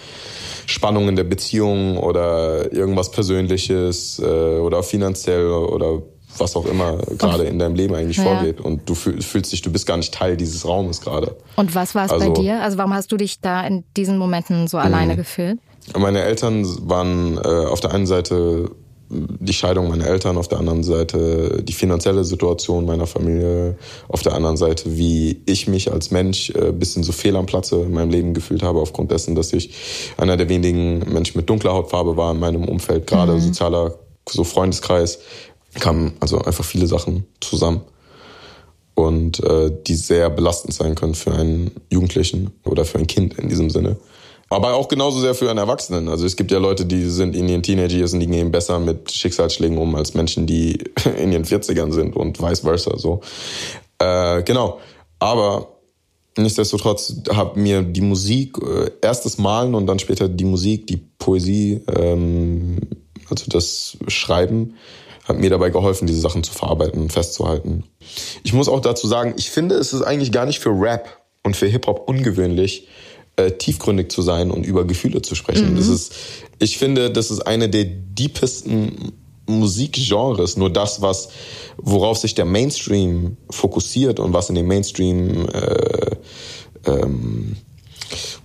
Spannung in der Beziehung oder irgendwas Persönliches äh, oder finanziell oder was auch immer gerade in deinem Leben eigentlich Ja. vorgeht. Und du fühl- fühlst dich, du bist gar nicht Teil dieses Raumes gerade. Und was war es bei Also- dir? Also warum hast du dich da in diesen Momenten so alleine gefühlt? Meine Eltern waren äh, auf der einen Seite die Scheidung meiner Eltern, auf der anderen Seite die finanzielle Situation meiner Familie, auf der anderen Seite, wie ich mich als Mensch äh, bisschen so fehl am Platze in meinem Leben gefühlt habe, aufgrund dessen, dass ich einer der wenigen Menschen mit dunkler Hautfarbe war in meinem Umfeld, gerade sozialer so Freundeskreis, kamen also einfach viele Sachen zusammen und äh, die sehr belastend sein können für einen Jugendlichen oder für ein Kind in diesem Sinne. Aber auch genauso sehr für einen Erwachsenen. Also es gibt ja Leute, die sind in ihren Teenager Years und die gehen besser mit Schicksalsschlägen um als Menschen, die in ihren 40ern sind und vice versa. So. Äh, genau. Aber nichtsdestotrotz hat mir die Musik, äh, erst das Malen und dann später die Musik, die Poesie, ähm, also das Schreiben, hat mir dabei geholfen, diese Sachen zu verarbeiten und festzuhalten. Ich muss auch dazu sagen, ich finde, es ist eigentlich gar nicht für Rap und für Hip-Hop ungewöhnlich, äh, tiefgründig zu sein und über Gefühle zu sprechen. Das ist, ich finde, das ist eine der deepesten Musikgenres, nur das, was, worauf sich der Mainstream fokussiert und was in dem Mainstream äh, ähm,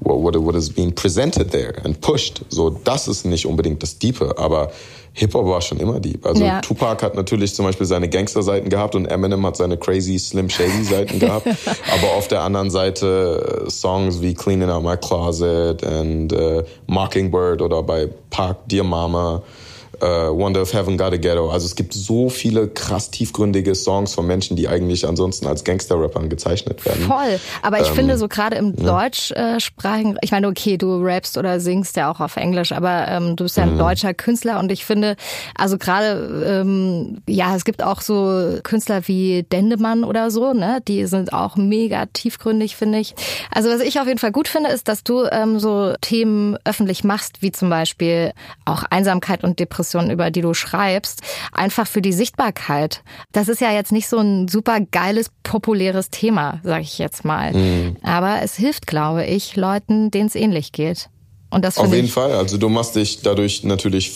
what, what, what is being presented there and pushed. So, das ist nicht unbedingt das Diepe, aber Hip-Hop war schon immer deep. Also Ja. Tupac hat natürlich zum Beispiel seine Gangster-Seiten gehabt und Eminem hat seine crazy, slim, shady Seiten gehabt. aber auf der anderen Seite äh, Songs wie Cleaning Out My Closet and äh, Mockingbird oder bei Park Dear Mama äh, Wonder if Heaven Got a Ghetto. Also es gibt so viele krass tiefgründige Songs von Menschen, die eigentlich ansonsten als Gangster-Rappern gezeichnet werden. Voll. Aber ich Ähm, finde so gerade im deutschsprachigen, ich meine, okay, du rappst oder singst ja auch auf Englisch, aber ähm, du bist ja ein Mhm. deutscher Künstler und ich finde, also gerade, ähm, ja, es gibt auch so Künstler wie Dendemann oder so, ne? Die sind auch mega tiefgründig, finde ich. Also was ich auf jeden Fall gut finde, ist, dass du ähm, so Themen öffentlich machst, wie zum Beispiel auch Einsamkeit und Depression, über die du schreibst, einfach für die Sichtbarkeit. Das ist ja jetzt nicht so ein super geiles, populäres Thema, sage ich jetzt mal. Aber es hilft, glaube ich, Leuten, denen es ähnlich geht. Und das Auf jeden Fall. Also du machst dich dadurch natürlich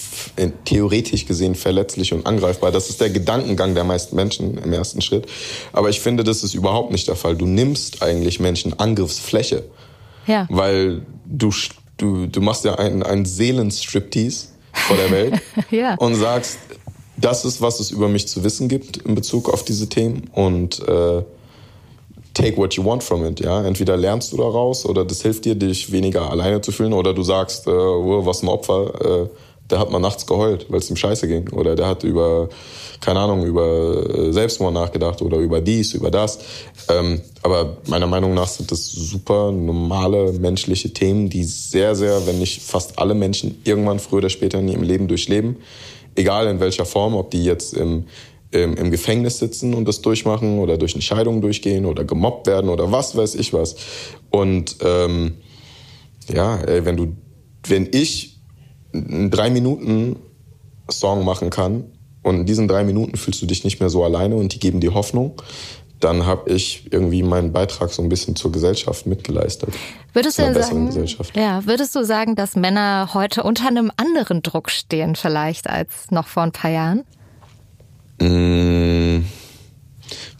theoretisch gesehen verletzlich und angreifbar. Das ist der Gedankengang der meisten Menschen im ersten Schritt. Aber ich finde, das ist überhaupt nicht der Fall. Du nimmst eigentlich Menschen Angriffsfläche. Ja. Weil du, du, du machst ja einen, einen Seelenstriptease vor der Welt ja. und sagst, das ist, was es über mich zu wissen gibt in Bezug auf diese Themen und äh, take what you want from it. Ja, entweder lernst du daraus oder das hilft dir, dich weniger alleine zu fühlen, oder du sagst, äh, oh, was ein Opfer. Äh, der hat mal nachts geheult, weil es ihm scheiße ging. Oder der hat über, keine Ahnung, über äh, Selbstmord nachgedacht oder über dies, über das. Ähm, aber meiner Meinung nach sind das super normale menschliche Themen, die sehr, sehr, wenn nicht fast alle Menschen irgendwann früher oder später in ihrem Leben durchleben. Egal in welcher Form, ob die jetzt im, im, im Gefängnis sitzen und das durchmachen oder durch eine Scheidung durchgehen oder gemobbt werden oder was weiß ich was. Und ähm, ja, ey, wenn du, wenn ich einen drei Minuten Song machen kann und in diesen drei Minuten fühlst du dich nicht mehr so alleine und die geben dir Hoffnung, dann habe ich irgendwie meinen Beitrag so ein bisschen zur Gesellschaft mitgeleistet. Würdest du sagen, ja, würdest du sagen, dass Männer heute unter einem anderen Druck stehen vielleicht als noch vor ein paar Jahren? Mmh,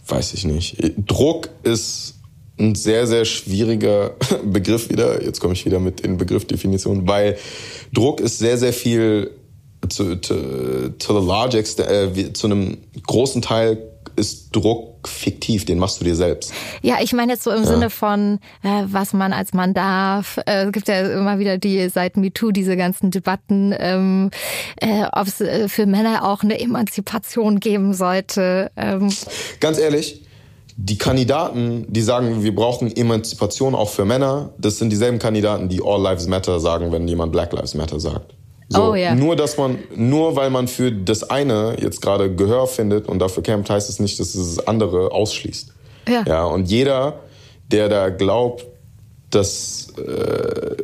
weiß ich nicht. Druck ist ein sehr, sehr schwieriger Begriff wieder. Jetzt komme ich wieder mit in Begriffdefinition, weil Druck ist sehr, sehr viel zu, to, to the large extent, äh, zu einem großen Teil ist Druck fiktiv, den machst du dir selbst. Ja, ich meine jetzt so im ja. Sinne von, äh, was man als Mann darf. Äh, es gibt ja immer wieder die seit MeToo diese ganzen Debatten, ähm, äh, ob es äh, für Männer auch eine Emanzipation geben sollte. Ähm. Ganz ehrlich, die Kandidaten, die sagen, wir brauchen Emanzipation auch für Männer, das sind dieselben Kandidaten, die All Lives Matter sagen, wenn jemand Black Lives Matter sagt. So, oh, yeah. Nur, dass man, nur weil man für das eine jetzt gerade Gehör findet und dafür kämpft, heißt es nicht, dass es das andere ausschließt. Ja. ja und jeder, der da glaubt, dass äh,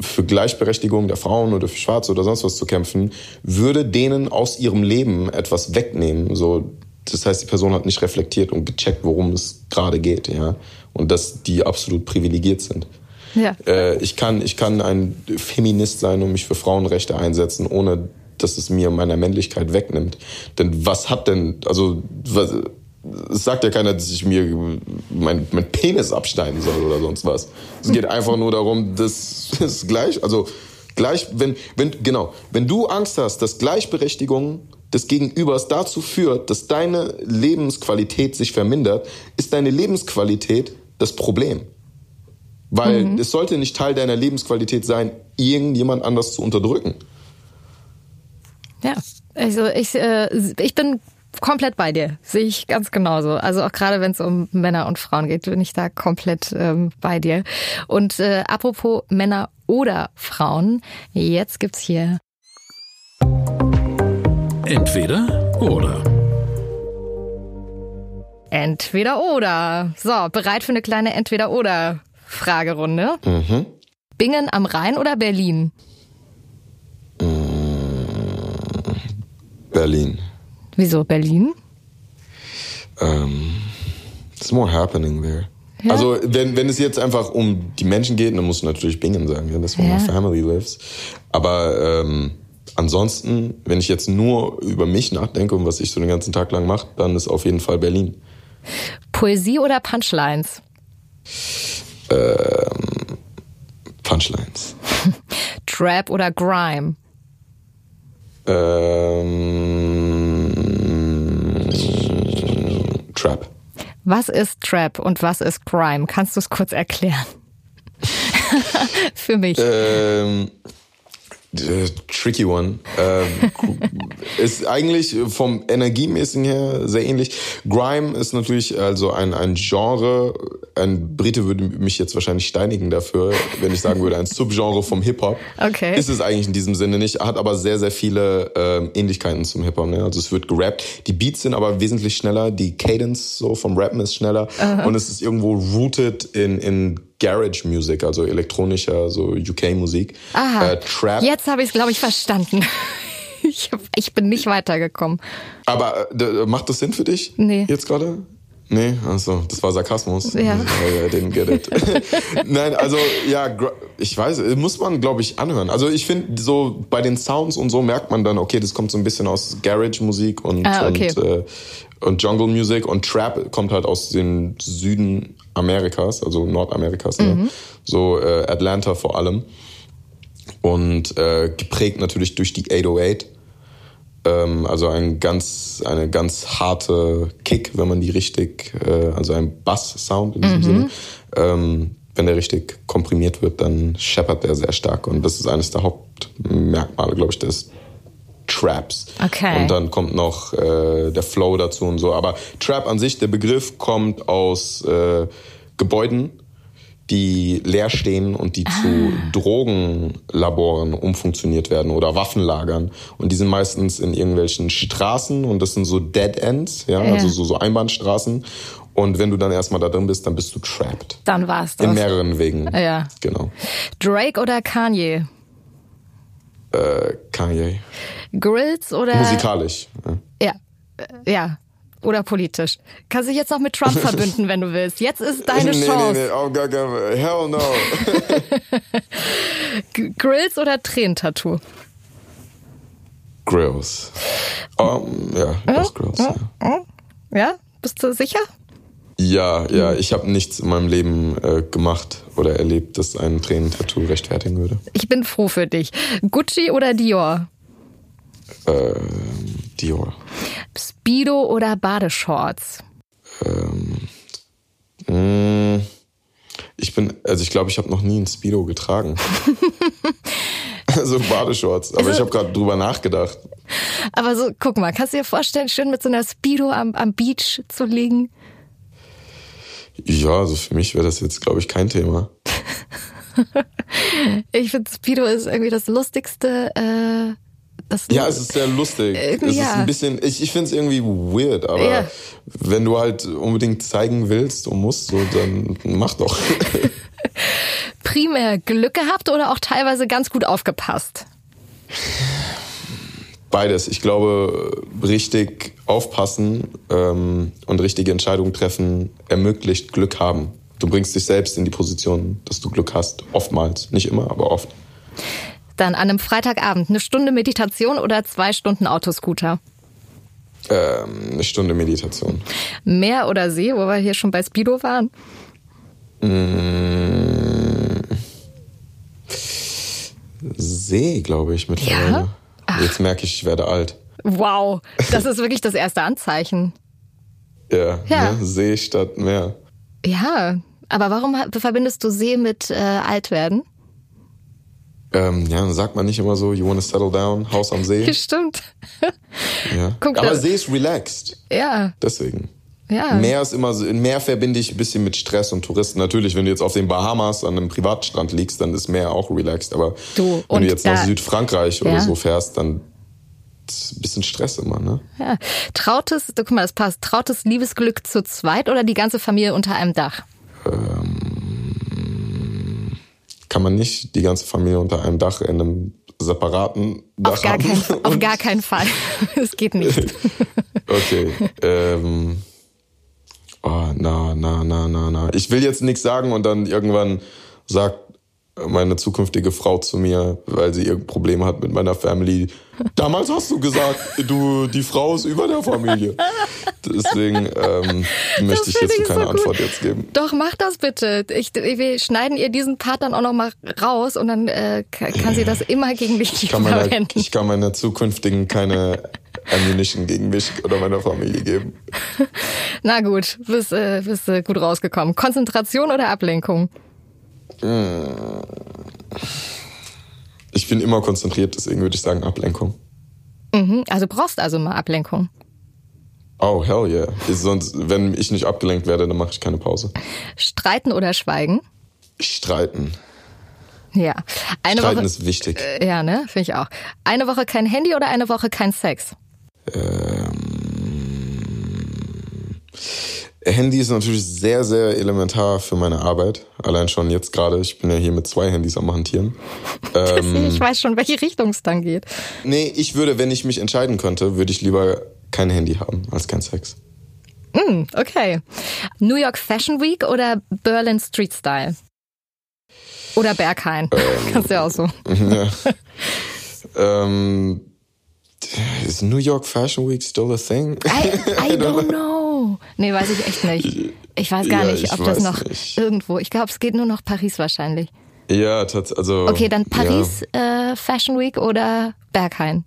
für Gleichberechtigung der Frauen oder für Schwarze oder sonst was zu kämpfen, würde denen aus ihrem Leben etwas wegnehmen. So, das heißt, die Person hat nicht reflektiert und gecheckt, worum es gerade geht, ja. Und dass die absolut privilegiert sind. Ja. Äh, ich, kann, ich kann ein Feminist sein und mich für Frauenrechte einsetzen, ohne dass es mir meiner Männlichkeit wegnimmt. Denn was hat denn, also, was, es sagt ja keiner, dass ich mir mein, mein Penis abschneiden soll oder sonst was. Es geht einfach nur darum, dass es gleich, also gleich, wenn, wenn, genau, wenn du Angst hast, dass Gleichberechtigung des Gegenübers dazu führt, dass deine Lebensqualität sich vermindert, ist deine Lebensqualität das Problem. Weil mhm. es sollte nicht Teil deiner Lebensqualität sein, irgendjemand anders zu unterdrücken. Ja, also ich, äh, ich bin komplett bei dir. Sehe ich ganz genauso. Also auch gerade wenn es um Männer und Frauen geht, bin ich da komplett ähm, bei dir. Und äh, apropos Männer oder Frauen, jetzt gibt's hier Entweder oder. Entweder oder. So, bereit für eine kleine Entweder oder Fragerunde. Mhm. Bingen am Rhein oder Berlin? Berlin. Wieso Berlin? Um, ähm, it's more happening there. Ja. Also wenn, wenn es jetzt einfach um die Menschen geht, dann musst du natürlich Bingen sagen, ja, das wo ja. my family lives. Aber ähm, ansonsten, wenn ich jetzt nur über mich nachdenke und was ich so den ganzen Tag lang mache, dann ist auf jeden Fall Berlin. Poesie oder Punchlines? Ähm, Punchlines. Trap oder Grime? Ähm, Trap. Was ist Trap und was ist Grime? Kannst du es kurz erklären? Für mich. Ähm, äh, tricky one. Ähm, ist eigentlich vom Energiemäßigen her sehr ähnlich. Grime ist natürlich also ein, ein Genre. Ein Brite würde mich jetzt wahrscheinlich steinigen dafür, wenn ich sagen würde, ein Subgenre vom Hip-Hop. Okay. Ist es eigentlich in diesem Sinne nicht, hat aber sehr, sehr viele ähm, Ähnlichkeiten zum Hip-Hop. Ne? Also es wird gerappt. Die Beats sind aber wesentlich schneller. Die Cadence so vom Rappen ist schneller. Uh -huh. Und es ist irgendwo rooted in, in Garage Music, also elektronischer, so UK-Musik. Aha. Äh, Trap. Jetzt habe ich es, glaube ich, verstanden. ich, hab, ich bin nicht weitergekommen. Aber äh, macht das Sinn für dich? Nee. Jetzt gerade? Nee, also das war Sarkasmus. Ja. I didn't get it. Nein, also ja, ich weiß, muss man glaube ich anhören. Also ich finde so bei den Sounds und so merkt man dann, okay, das kommt so ein bisschen aus Garage Musik und Ah, okay. und, äh, und Jungle Music und Trap kommt halt aus dem Süden Amerikas, also Nordamerikas, ne? so äh, Atlanta vor allem und äh, geprägt natürlich durch die 808 ähm, also ein ganz, eine ganz harte Kick, wenn man die richtig, äh, also ein Bass-Sound in diesem Sinne. Ähm, wenn der richtig komprimiert wird, dann scheppert der sehr stark. Und das ist eines der Hauptmerkmale, glaube ich, des Traps. Okay. Und dann kommt noch äh, der Flow dazu und so. Aber Trap an sich, der Begriff kommt aus äh, Gebäuden, die leer stehen und die zu Drogenlaboren umfunktioniert werden oder Waffenlagern. Und die sind meistens in irgendwelchen Straßen und das sind so Dead Ends, ja, Ja. also so, so Einbahnstraßen. Und wenn du dann erstmal da drin bist, dann bist du trapped. Dann war's In das. mehreren Wegen. Ja. Genau. Drake oder Kanye? Äh, Kanye. Grills oder. Musikalisch. Ja. Ja. Äh, Ja. Oder politisch. Kannst dich jetzt noch mit Trump verbünden, wenn du willst. Jetzt ist deine nee, Chance. nee, nee, gar keinen Fall. Hell no. Grills oder Tränentattoo? Grills. Um, ja, das Grills. Ja. Ja? Bist du sicher? Ja, ja, ich habe nichts in meinem Leben äh, gemacht oder erlebt, das ein Tränentattoo rechtfertigen würde. Ich bin froh für dich. Gucci oder Dior? Ähm, Dior. Speedo oder Badeshorts? Mm, ich bin, also ich glaube, ich habe noch nie ein Speedo getragen. also Badeshorts, aber ich habe gerade drüber nachgedacht. Aber so, guck mal, kannst du dir vorstellen, schön mit so einer Speedo am, am Beach zu liegen? Ja, also für mich wäre das jetzt, glaube ich, kein Thema. Ich finde, Speedo ist irgendwie das lustigste. Äh, das Ja, es ist sehr lustig. Irgendwie es ist ja. ein bisschen, ich, ich finde es irgendwie weird, aber Ja. wenn du halt unbedingt zeigen willst und musst, so, dann mach doch. primär Glück gehabt oder auch teilweise ganz gut aufgepasst? Beides. Ich glaube, richtig aufpassen ähm, und richtige Entscheidungen treffen ermöglicht Glück haben. Du bringst dich selbst in die Position, dass du Glück hast. Oftmals. Nicht immer, aber oft. Dann an einem Freitagabend eine Stunde Meditation oder zwei Stunden Autoscooter? Ähm, eine Stunde Meditation. Meer oder See, wo wir hier schon bei Speedo waren? See, glaube ich, mittlerweile. Jetzt merke ich, ich werde alt. Wow, das ist wirklich das erste Anzeichen. Ja, Ja. Ne? See statt Meer. Ja, aber warum verbindest du See mit äh, Altwerden? Ähm, ja, dann sagt man nicht immer so, you wanna settle down, Haus am See. Stimmt. Ja. Guck, Aber da- See ist relaxed. Ja, Deswegen. ja. Meer ist immer so, Meer verbinde ich ein bisschen mit Stress und Touristen. Natürlich, wenn du jetzt auf den Bahamas an einem Privatstrand liegst, dann ist Meer auch relaxed. Aber Du, wenn und du jetzt nach Südfrankreich oder Ja. so fährst, dann ist ein bisschen Stress immer, ne? ja. Trautes, guck mal, das passt. Trautes Liebesglück zu zweit oder die ganze Familie unter einem Dach? Kann man nicht die ganze Familie unter einem Dach in einem separaten Dach Auf gar, haben? kein, auf gar keinen Fall. Es geht nicht. Okay. ähm, oh, na, na, na, na, na. Ich will jetzt nichts sagen und dann irgendwann sagt meine zukünftige Frau zu mir, weil sie irgendein Problem hat mit meiner Family. Damals hast du gesagt, du, die Frau ist über der Familie. Deswegen ähm, möchte ich ich keine so. Antwort jetzt geben. Doch, mach das bitte. Ich, wir schneiden ihr diesen Part dann auch noch mal raus und dann äh, kann sie das immer gegen dich Ich kann, meiner, verwenden. ich kann meiner zukünftigen keine Ammunition gegen mich oder meiner Familie geben. Na gut, bist, äh, bist äh, gut rausgekommen. Konzentration oder Ablenkung? Ich bin immer konzentriert, deswegen würde ich sagen Ablenkung. Mhm, also brauchst also mal Ablenkung. Oh, hell yeah. Sonst, wenn ich nicht abgelenkt werde, dann mache ich keine Pause. Streiten oder schweigen? Streiten. Ja. Eine Streiten Woche. ist wichtig. äh, ja, ne? Finde ich auch. Eine Woche kein Handy oder eine Woche kein Sex? Handy ist natürlich sehr, sehr elementar für meine Arbeit. Allein schon jetzt gerade. Ich bin ja hier mit zwei Handys am Hantieren. Ähm, Ich weiß schon, welche Richtung es dann geht. nee, ich würde, wenn ich mich entscheiden könnte, würde ich lieber kein Handy haben als kein Sex. Mm, okay. New York Fashion Week oder Berlin Street Style? Oder Berghain. Ähm, Kannst du ja auch so. Ja. ähm, is New York Fashion Week still a thing? I, I don't know. Nee, weiß ich echt nicht. Ich weiß gar ja, nicht, ob das noch nicht. irgendwo. Ich glaube, es geht nur noch Paris wahrscheinlich. Ja, also. Okay, dann Paris ja. äh, Fashion Week oder Berghain?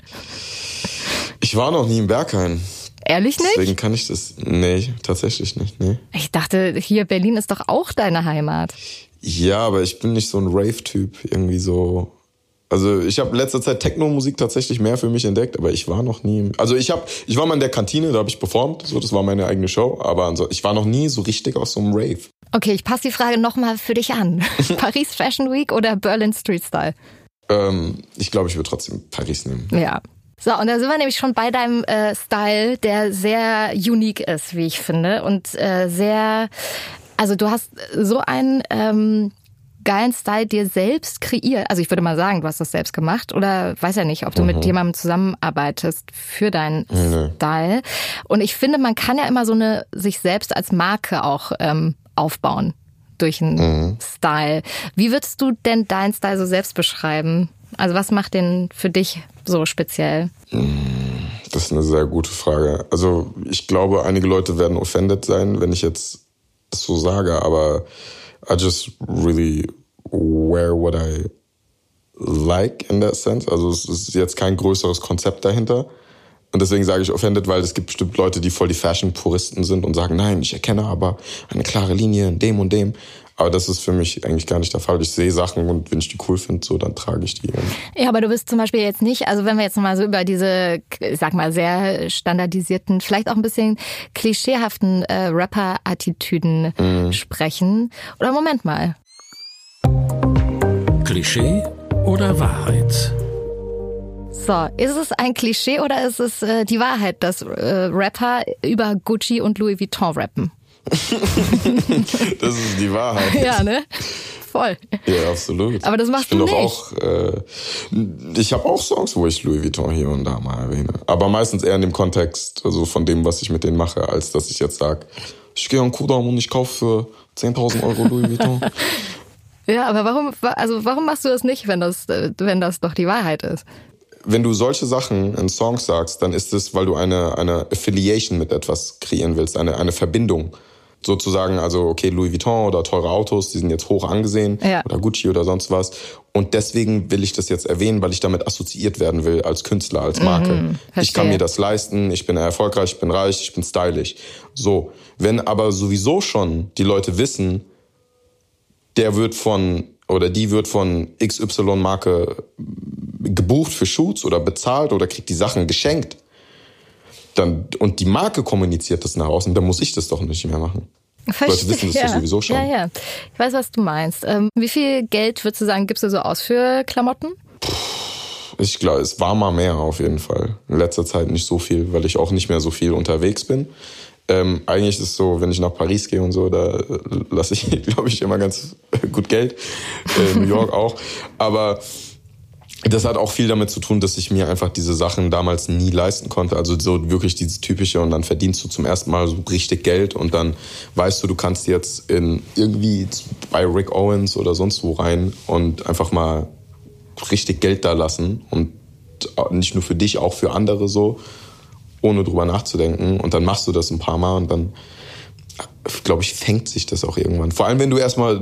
Ich war noch nie in Berghain. Ehrlich nicht? Deswegen kann ich das. Nee, tatsächlich nicht. Nee. Ich dachte, hier Berlin ist doch auch deine Heimat. Ja, aber ich bin nicht so ein Rave-Typ. Irgendwie so. Also ich habe letzter Zeit Techno-Musik tatsächlich mehr für mich entdeckt, aber ich war noch nie. Also ich habe, ich war mal in der Kantine, da habe ich performt, so das war meine eigene Show, aber ich war noch nie so richtig aus so einem Rave. Okay, ich passe die Frage nochmal für dich an. Paris Fashion Week oder Berlin Street Style? Ähm, ich glaube, ich würde trotzdem Paris nehmen. Ja. So, und da sind wir nämlich schon bei deinem äh, Style, der sehr unique ist, wie ich finde. Und äh, sehr, also du hast so einen ähm, geilen Style dir selbst kreiert. Also ich würde mal sagen, du hast das selbst gemacht oder weiß ja nicht, ob du mhm. mit jemandem zusammenarbeitest für deinen mhm. Style. Und ich finde, man kann ja immer so eine sich selbst als Marke auch ähm, aufbauen durch einen mhm. Style. Wie würdest du denn deinen Style so selbst beschreiben? Also was macht den für dich so speziell? Das ist eine sehr gute Frage. Also ich glaube, einige Leute werden offended sein, wenn ich jetzt das so sage, aber I just really wear what I like in that sense. Also es ist jetzt kein größeres Konzept dahinter. Und deswegen sage ich offended, weil es gibt bestimmt Leute, die voll die Fashion-Puristen sind und sagen, nein, ich erkenne aber eine klare Linie in dem und dem. Aber das ist für mich eigentlich gar nicht der Fall. Ich sehe Sachen und wenn ich die cool finde, so, dann trage ich die. Ja, aber du bist zum Beispiel jetzt nicht, also wenn wir jetzt mal so über diese, ich sag mal, sehr standardisierten, vielleicht auch ein bisschen klischeehaften äh, Rapper-Attitüden mhm. sprechen. Oder Moment mal. Klischee oder Wahrheit? So, ist es ein Klischee oder ist es äh, die Wahrheit, dass äh, Rapper über Gucci und Louis Vuitton rappen? das ist die Wahrheit. Ja, ne? Voll. Ja, absolut. Aber das machst ich du nicht. Auch, äh, ich habe auch Songs, wo ich Louis Vuitton hier und da mal erwähne. Aber meistens eher in dem Kontext, also von dem, was ich mit denen mache, als dass ich jetzt sage, ich gehe an Kudamm und ich kaufe für 10.000 Euro Louis Vuitton. ja, aber warum, also warum machst du das nicht, wenn das, äh, wenn das doch die Wahrheit ist? wenn du solche Sachen in Songs sagst, dann ist es, weil du eine, eine Affiliation mit etwas kreieren willst, eine, eine Verbindung. Sozusagen, also, okay, Louis Vuitton oder teure Autos, die sind jetzt hoch angesehen, ja. oder Gucci oder sonst was. Und deswegen will ich das jetzt erwähnen, weil ich damit assoziiert werden will als Künstler, als Marke. Mhm, ich kann mir das leisten, ich bin erfolgreich, ich bin reich, ich bin stylisch. So. Wenn aber sowieso schon die Leute wissen, der wird von oder die wird von XY-Marke gebucht für Shoots oder bezahlt oder kriegt die Sachen geschenkt, dann, und die Marke kommuniziert das nach außen, dann muss ich das doch nicht mehr machen. Verstehe, Leute wissen das ja. sowieso schon. Ja, ja. Ich weiß, was du meinst. Ähm, wie viel Geld würdest du sagen, gibst du so aus für Klamotten? Ich glaube, es war mal mehr auf jeden Fall. In letzter Zeit nicht so viel, weil ich auch nicht mehr so viel unterwegs bin. Ähm, eigentlich ist es so, wenn ich nach Paris gehe und so, da äh, lasse ich, glaube ich, immer ganz gut Geld. Äh, New York auch. Aber das hat auch viel damit zu tun, dass ich mir einfach diese Sachen damals nie leisten konnte. Also so wirklich dieses typische und dann verdienst du zum ersten Mal so richtig Geld und dann weißt du, du kannst jetzt in irgendwie bei Rick Owens oder sonst wo rein und einfach mal richtig Geld da lassen und nicht nur für dich, auch für andere so, ohne drüber nachzudenken. Und dann machst du das ein paar Mal und dann, glaube ich, fängt sich das auch irgendwann. Vor allem, wenn du erstmal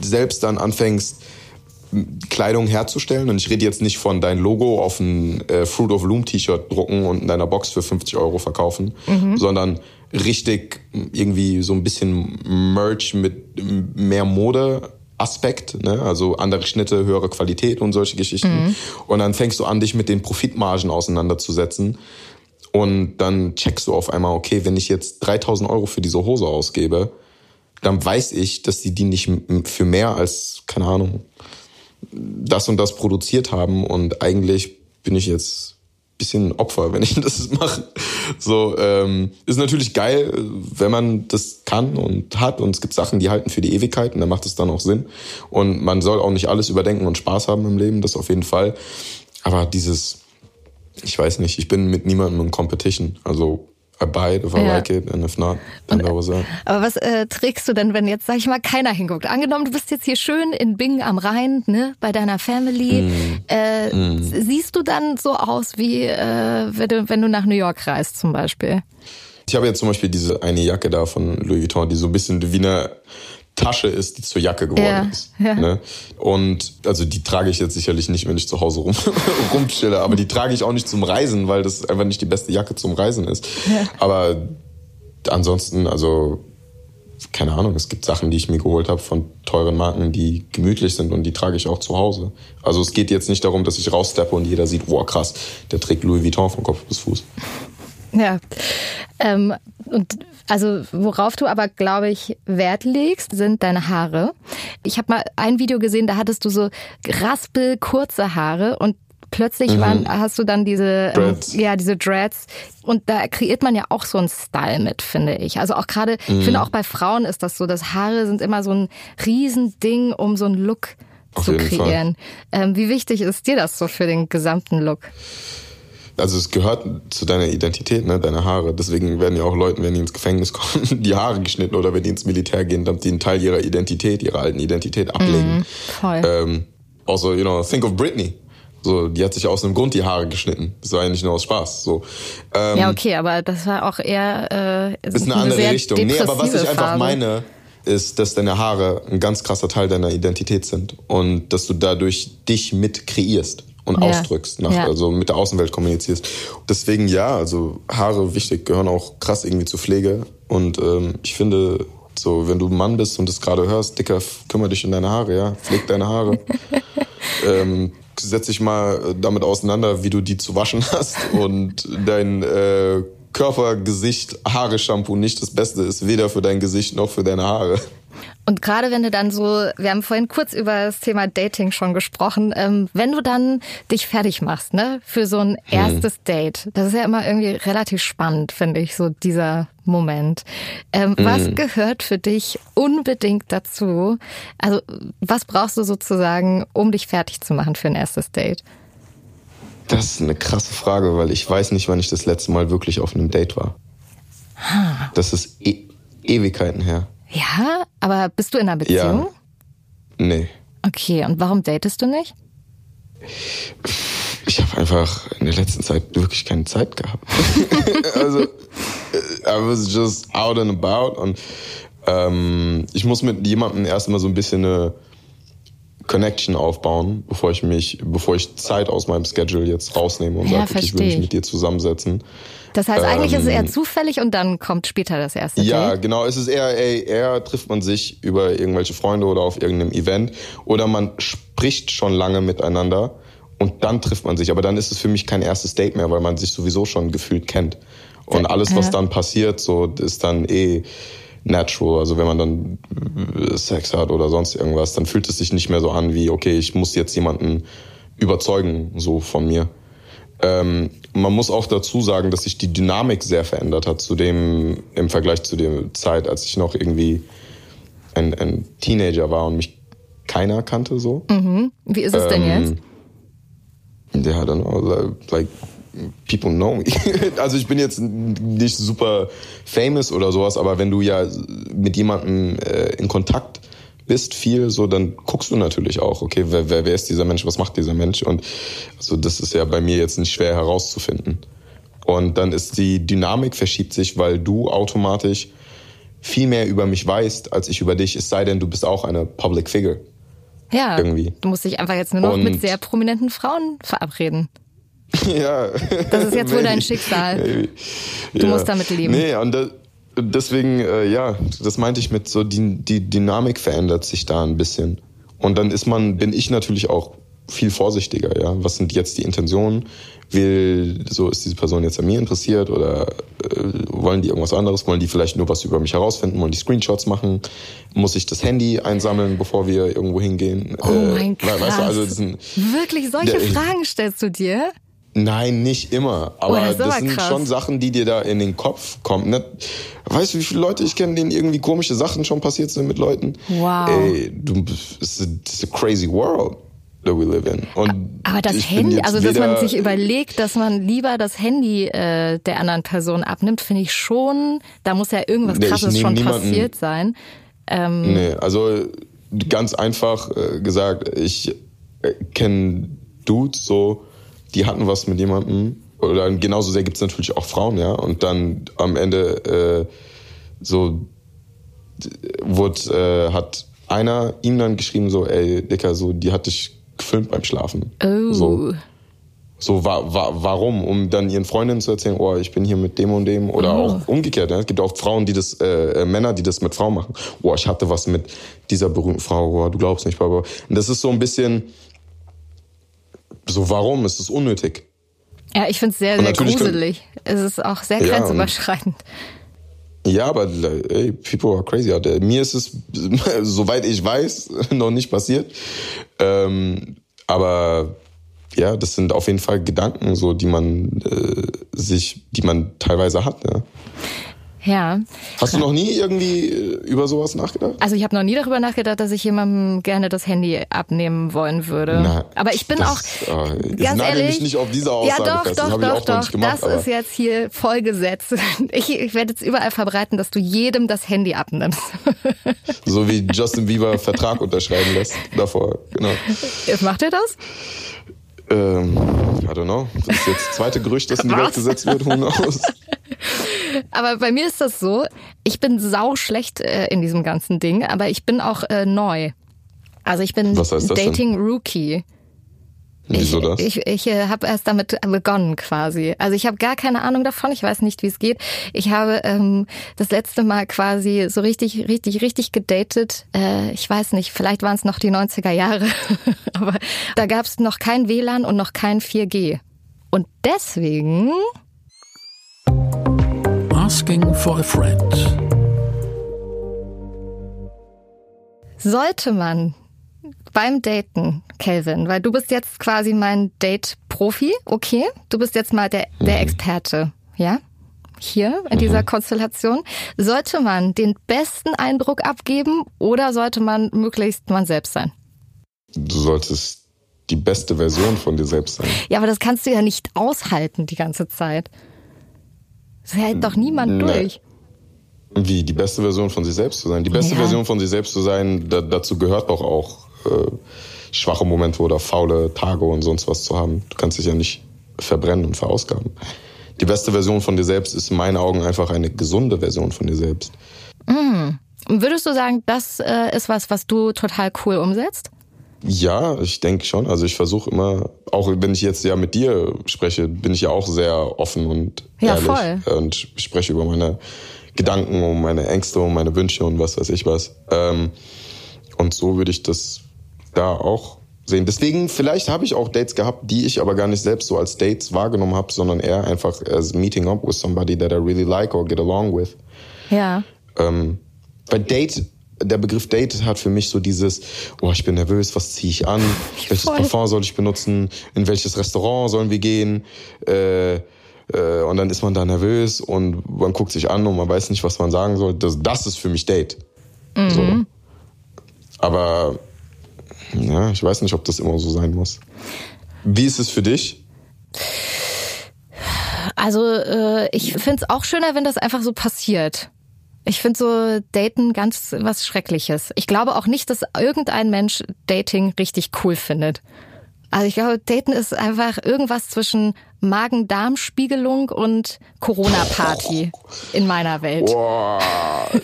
selbst dann anfängst, Kleidung herzustellen. Und ich rede jetzt nicht von dein Logo auf ein äh, Fruit of Loom T-Shirt drucken und in deiner Box für 50 Euro verkaufen, mhm. sondern richtig irgendwie so ein bisschen Merch mit mehr Mode. Aspekt, ne? also andere Schnitte, höhere Qualität und solche Geschichten. Mhm. Und dann fängst du an, dich mit den Profitmargen auseinanderzusetzen. Und dann checkst du auf einmal, okay, wenn ich jetzt 3000 Euro für diese Hose ausgebe, dann weiß ich, dass die die nicht für mehr als, keine Ahnung, das und das produziert haben und eigentlich bin ich jetzt bisschen Opfer, wenn ich das mache. So ähm, ist natürlich geil, wenn man das kann und hat und es gibt Sachen, die halten für die Ewigkeit und dann macht es dann auch Sinn und man soll auch nicht alles überdenken und Spaß haben im Leben, das auf jeden Fall. Aber dieses, ich weiß nicht, ich bin mit niemandem in Competition, also I buy it if I Ja. like it and if not, then that was that. Aber was äh, trägst du denn, wenn jetzt, sag ich mal, keiner hinguckt? Angenommen, du bist jetzt hier schön in Bingen am Rhein, ne, bei deiner Family. Mm. Äh, Siehst du dann so aus, wie äh, wenn, du, wenn du nach New York reist zum Beispiel? Ich habe jetzt zum Beispiel diese eine Jacke da von Louis Vuitton, die so ein bisschen wie eine Tasche ist, die zur Jacke geworden Ja, ist. ja. Ne? Und also die trage ich jetzt sicherlich nicht, wenn ich zu Hause rum, rumchille, aber die trage ich auch nicht zum Reisen, weil das einfach nicht die beste Jacke zum Reisen ist. Aber ansonsten, also keine Ahnung, es gibt Sachen, die ich mir geholt habe von teuren Marken, die gemütlich sind und die trage ich auch zu Hause. Also es geht jetzt nicht darum, dass ich raussteppe und jeder sieht, wow krass, der trägt Louis Vuitton von Kopf bis Fuß. Ja. Ähm, und also worauf du aber, glaube ich, Wert legst, sind deine Haare. Ich habe mal ein Video gesehen, da hattest du so raspel kurze Haare und plötzlich waren, hast du dann diese ähm, Dreads. ja diese Dreads und da kreiert man ja auch so einen Style mit, finde ich. Also auch gerade, ich finde auch bei Frauen ist das so, dass Haare sind immer so ein Riesending, um so einen Look Auf zu kreieren. Ähm, wie wichtig ist dir das so für den gesamten Look? Also es gehört zu deiner Identität, ne, deine Haare. Deswegen werden ja auch Leuten, wenn die ins Gefängnis kommen, die Haare geschnitten oder wenn die ins Militär gehen, damit die einen Teil ihrer Identität, ihrer alten Identität ablegen. Voll. Ähm, also, you know, think of Britney. So, die hat sich aus einem Grund die Haare geschnitten. Das war ja nicht nur aus Spaß. So, ähm, Ja, okay, aber das war auch eher äh, ist eine andere sehr Richtung. Nee, aber was ich einfach meine, ist, dass deine Haare ein ganz krasser Teil deiner Identität sind und dass du dadurch dich mit kreierst und Ja. ausdrückst, nach, Ja. also mit der Außenwelt kommunizierst. Deswegen ja, also Haare wichtig, gehören auch krass irgendwie zur Pflege und ähm, ich finde, so wenn du ein Mann bist und das gerade hörst, Dicker, kümmere dich um deine Haare, ja, pfleg deine Haare. ähm, setz dich mal damit auseinander, wie du die zu waschen hast und dein äh, Körper, Gesicht, Haare, Shampoo nicht das Beste ist, weder für dein Gesicht noch für deine Haare. Und gerade wenn du dann so, wir haben vorhin kurz über das Thema Dating schon gesprochen, ähm, wenn du dann dich fertig machst, ne, für so ein erstes Date, das ist ja immer irgendwie relativ spannend, finde ich, so dieser Moment. Ähm, Was gehört für dich unbedingt dazu? Also, was brauchst du sozusagen, um dich fertig zu machen für ein erstes Date? Das ist eine krasse Frage, weil ich weiß nicht, wann ich das letzte Mal wirklich auf einem Date war. Das ist e Ewigkeiten her. Ja, aber bist du in einer Beziehung? Nee. Okay, und warum datest du nicht? Ich habe einfach in der letzten Zeit wirklich keine Zeit gehabt. also, I was just out and about und ähm, ich muss mit jemandem erstmal so ein bisschen eine Connection aufbauen, bevor ich mich, bevor ich Zeit aus meinem Schedule jetzt rausnehme und Ja, sage, okay, ich will mich ich. mit dir zusammensetzen. Das heißt, eigentlich ist es eher Ähm, zufällig und dann kommt später das erste Ja, Date. genau. Es ist eher, ey, eher trifft man sich über irgendwelche Freunde oder auf irgendeinem Event oder man spricht schon lange miteinander und dann trifft man sich. Aber dann ist es für mich kein erstes Date mehr, weil man sich sowieso schon gefühlt kennt. Und alles, was dann passiert, so ist dann eh natural. Also wenn man dann äh, Sex hat oder sonst irgendwas, dann fühlt es sich nicht mehr so an wie, okay, ich muss jetzt jemanden überzeugen, so von mir. Ähm, man muss auch dazu sagen, dass sich die Dynamik sehr verändert hat zu dem, im Vergleich zu der Zeit, als ich noch irgendwie ein, ein Teenager war und mich keiner kannte so. Wie ist es denn Ähm, jetzt? Ja, don't know, like people know me. also ich bin jetzt nicht super famous oder sowas, aber wenn du ja mit jemandem äh, in Kontakt bist viel, so dann guckst du natürlich auch, okay, wer, wer, wer ist dieser Mensch, was macht dieser Mensch? Und also das ist ja bei mir jetzt nicht schwer herauszufinden. Und dann ist die Dynamik verschiebt sich, weil du automatisch viel mehr über mich weißt, als ich über dich, es sei denn, du bist auch eine Public Figure. Ja, irgendwie. du musst dich einfach jetzt nur noch Und- mit sehr prominenten Frauen verabreden. ja. Das ist jetzt wohl dein. Schicksal. Maybe. Du musst damit leben. Nee, und da, deswegen, äh, ja, das meinte ich mit so, die, die Dynamik verändert sich da ein bisschen. Und dann ist man, bin ich natürlich auch viel vorsichtiger, ja. Was sind jetzt die Intentionen? Will, so ist diese Person jetzt an mir interessiert oder äh, wollen die irgendwas anderes? Wollen die vielleicht nur was über mich herausfinden? Wollen die Screenshots machen? Muss ich das Handy einsammeln, bevor wir irgendwo hingehen? Oh mein we- Gott. Weißt du, also das Wirklich, solche Der- Fragen stellst du dir? Nein, nicht immer. Aber Oh, das das, aber sind krass. schon Sachen, die dir da in den Kopf kommen. Ne? Weißt du, wie viele Leute ich kenne, denen irgendwie komische Sachen schon passiert sind mit Leuten? Wow. Ey, du, it's a, it's a crazy world. that we live in. Und Aber das Handy, also dass man sich überlegt, dass man lieber das Handy äh, der anderen Person abnimmt, finde ich schon, da muss ja irgendwas Nee, krasses schon niemanden- passiert sein. Ähm, Nee, also ganz einfach äh, gesagt, ich äh, kenne Dudes so, die hatten was mit jemandem. Oder genauso sehr gibt's natürlich auch Frauen, ja. Und dann am Ende äh, so wurde, äh, hat einer ihm dann geschrieben, so, ey, Dicker, so, die hat dich gefilmt beim Schlafen. Oh. So, so wa wa warum? Um dann ihren Freundinnen zu erzählen, oh, ich bin hier mit dem und dem. Oder Oh. auch umgekehrt. Ja? Es gibt auch Frauen, die das, äh, äh, Männer, die das mit Frauen machen. Oh, ich hatte was mit dieser berühmten Frau, oh, du glaubst nicht, bla. Und das ist so ein bisschen so, warum? Es ist unnötig. Ja, ich finde es sehr, sehr gruselig. Es ist auch sehr Ja, grenzüberschreitend. Ja, aber ey, people are crazy out there. Mir ist es, soweit ich weiß, noch nicht passiert. Ähm, aber ja, das sind auf jeden Fall Gedanken, so die man äh, sich, die man teilweise hat. Ja. Ja. Hast du noch nie irgendwie äh, über sowas nachgedacht? Also ich habe noch nie darüber nachgedacht, dass ich jemandem gerne das Handy abnehmen wollen würde. Na, aber ich bin das- auch äh, jetzt ganz nagel mich ehrlich. nicht auf diese Aussage ja, doch, fest. Das doch, ich doch, doch. gemacht, das ist jetzt hier vollgesetzt. Ich, ich werde jetzt überall verbreiten, dass du jedem das Handy abnimmst. So wie Justin Bieber Vertrag unterschreiben lässt davor. Genau. Macht er das? Ähm, I don't know. Das ist jetzt das zweite Gerücht, das in die Welt gesetzt wird. Who knows? Aber bei mir ist das so, ich bin sau schlecht äh, in diesem ganzen Ding, aber ich bin auch äh, neu. Also ich bin das denn? Dating Rookie. Wieso ich, das? Ich, ich äh, habe erst damit begonnen quasi. Also ich habe gar keine Ahnung davon. Ich weiß nicht, wie es geht. Ich habe ähm, das letzte Mal quasi so richtig, richtig, richtig gedatet. Äh, ich weiß nicht, vielleicht waren es noch die 90er Jahre. Aber da gab es noch kein WLAN und noch kein 4G. Und deswegen Asking for a friend. sollte man beim Daten, Kelvin, weil du bist jetzt quasi mein Date-Profi, okay? Du bist jetzt mal der, der Experte, ja? Hier in dieser Konstellation. Sollte man den besten Eindruck abgeben oder sollte man möglichst man selbst sein? Du solltest die beste Version von dir selbst sein. Ja, aber das kannst du ja nicht aushalten die ganze Zeit. Das hält doch niemand Nee. durch. Wie, die beste Version von sich selbst zu sein? Die beste Ja. Version von sich selbst zu sein, da, dazu gehört doch auch äh, schwache Momente oder faule Tage und sonst was zu haben. Du kannst dich ja nicht verbrennen und verausgaben. Die beste Version von dir selbst ist in meinen Augen einfach eine gesunde Version von dir selbst. Und würdest du sagen, das äh, ist was, was du total cool umsetzt? Ja, ich denke schon. Also ich versuche immer, auch wenn ich jetzt ja mit dir spreche, bin ich ja auch sehr offen und Ja, ehrlich voll. und spreche über meine Gedanken, um meine Ängste, um meine Wünsche und was weiß ich was. Ähm, und so würde ich das da auch sehen. Deswegen, vielleicht habe ich auch Dates gehabt, die ich aber gar nicht selbst so als Dates wahrgenommen habe, sondern eher einfach as meeting up with somebody that I really like or get along with. Ja. Ähm, bei Date, der Begriff Date hat für mich so dieses, oh, ich bin nervös, was ziehe ich an? Welches Voll. Parfum soll ich benutzen? In welches Restaurant sollen wir gehen? Äh, äh, und dann ist man da nervös und man guckt sich an und man weiß nicht, was man sagen soll. Das, das ist für mich Date. So. Aber ja, ich weiß nicht, ob das immer so sein muss. Wie ist es für dich? Also äh, ich find's auch schöner, wenn das einfach so passiert. Ich find so Daten ganz was Schreckliches. Ich glaube auch nicht, dass irgendein Mensch Dating richtig cool findet. Also ich glaube, Daten ist einfach irgendwas zwischen Magen-Darm-Spiegelung und Corona-Party in meiner Welt. Boah,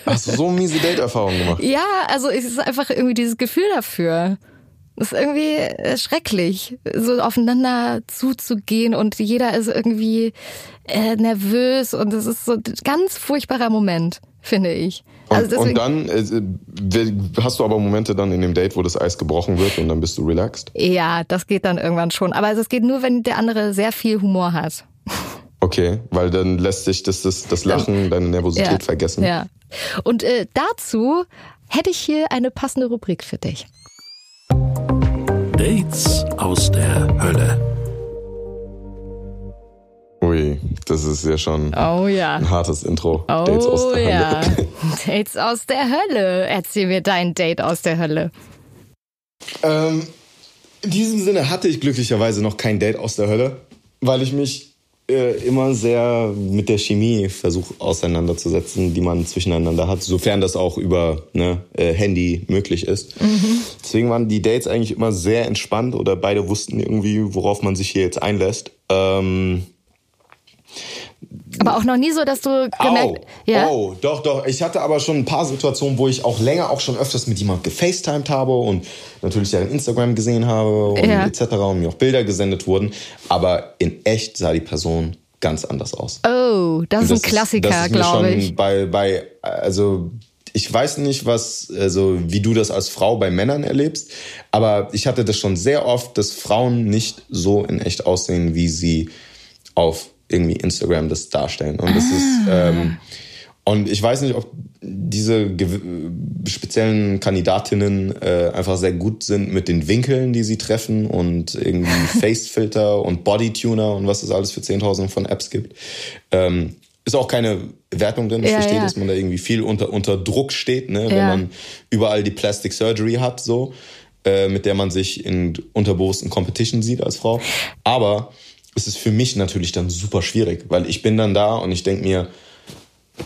hast du so miese Date-Erfahrungen gemacht? Ja, also es ist einfach irgendwie dieses Gefühl dafür. Es ist irgendwie äh, schrecklich, so aufeinander zuzugehen und jeder ist irgendwie äh, nervös und es ist so ein ganz furchtbarer Moment, finde ich. Und, Also und dann äh, hast du aber Momente dann in dem Date, wo das Eis gebrochen wird und dann bist du relaxed? ja, das geht dann irgendwann schon. Aber es geht nur, wenn der andere sehr viel Humor hat. Okay, weil dann lässt sich das, das, das Lachen, deine Nervosität Ja. vergessen. Ja. Und äh, dazu hätte ich hier eine passende Rubrik für dich. Dates aus der Hölle. Ui, das ist ja schon Oh ja. ein hartes Intro. Oh Dates aus der ja. Hölle. Dates aus der Hölle. Erzähl mir dein Date aus der Hölle. ähm, In diesem Sinne hatte ich glücklicherweise noch kein Date aus der Hölle, weil ich mich äh, immer sehr mit der Chemie versuche auseinanderzusetzen, die man zwischeneinander hat, sofern das auch über ne, äh, Handy möglich ist. Mhm. Deswegen waren die Dates eigentlich immer sehr entspannt oder beide wussten irgendwie, worauf man sich hier jetzt einlässt. Ähm, aber auch noch nie so, dass du gemerkt oh, ja? Oh, doch, doch. Ich hatte aber schon ein paar Situationen, wo ich auch länger, auch schon öfters mit jemandem gefacetimed habe und natürlich deren Instagram gesehen habe und ja. etc. und mir auch Bilder gesendet wurden. Aber in echt sah die Person ganz anders aus. Oh, das, ist ein Klassiker, glaube ich. Bei, bei, also ich weiß nicht, was, also wie du das als Frau bei Männern erlebst, aber ich hatte das schon sehr oft, dass Frauen nicht so in echt aussehen, wie sie auf irgendwie Instagram das darstellen. Und das ah. ist ähm, und ich weiß nicht, ob diese speziellen Kandidatinnen äh, einfach sehr gut sind mit den Winkeln, die sie treffen und irgendwie Facefilter und Bodytuner und was es alles für 10.000 von Apps gibt. Ähm, ist auch keine Wertung drin. Ich ja, verstehe, ja. dass man da irgendwie viel unter, unter Druck steht, ne? wenn man überall die Plastic Surgery hat, so, äh, mit der man sich in unterbewussten Competition sieht als Frau. Aber ist es für mich natürlich dann super schwierig, weil ich bin dann da und ich denke mir,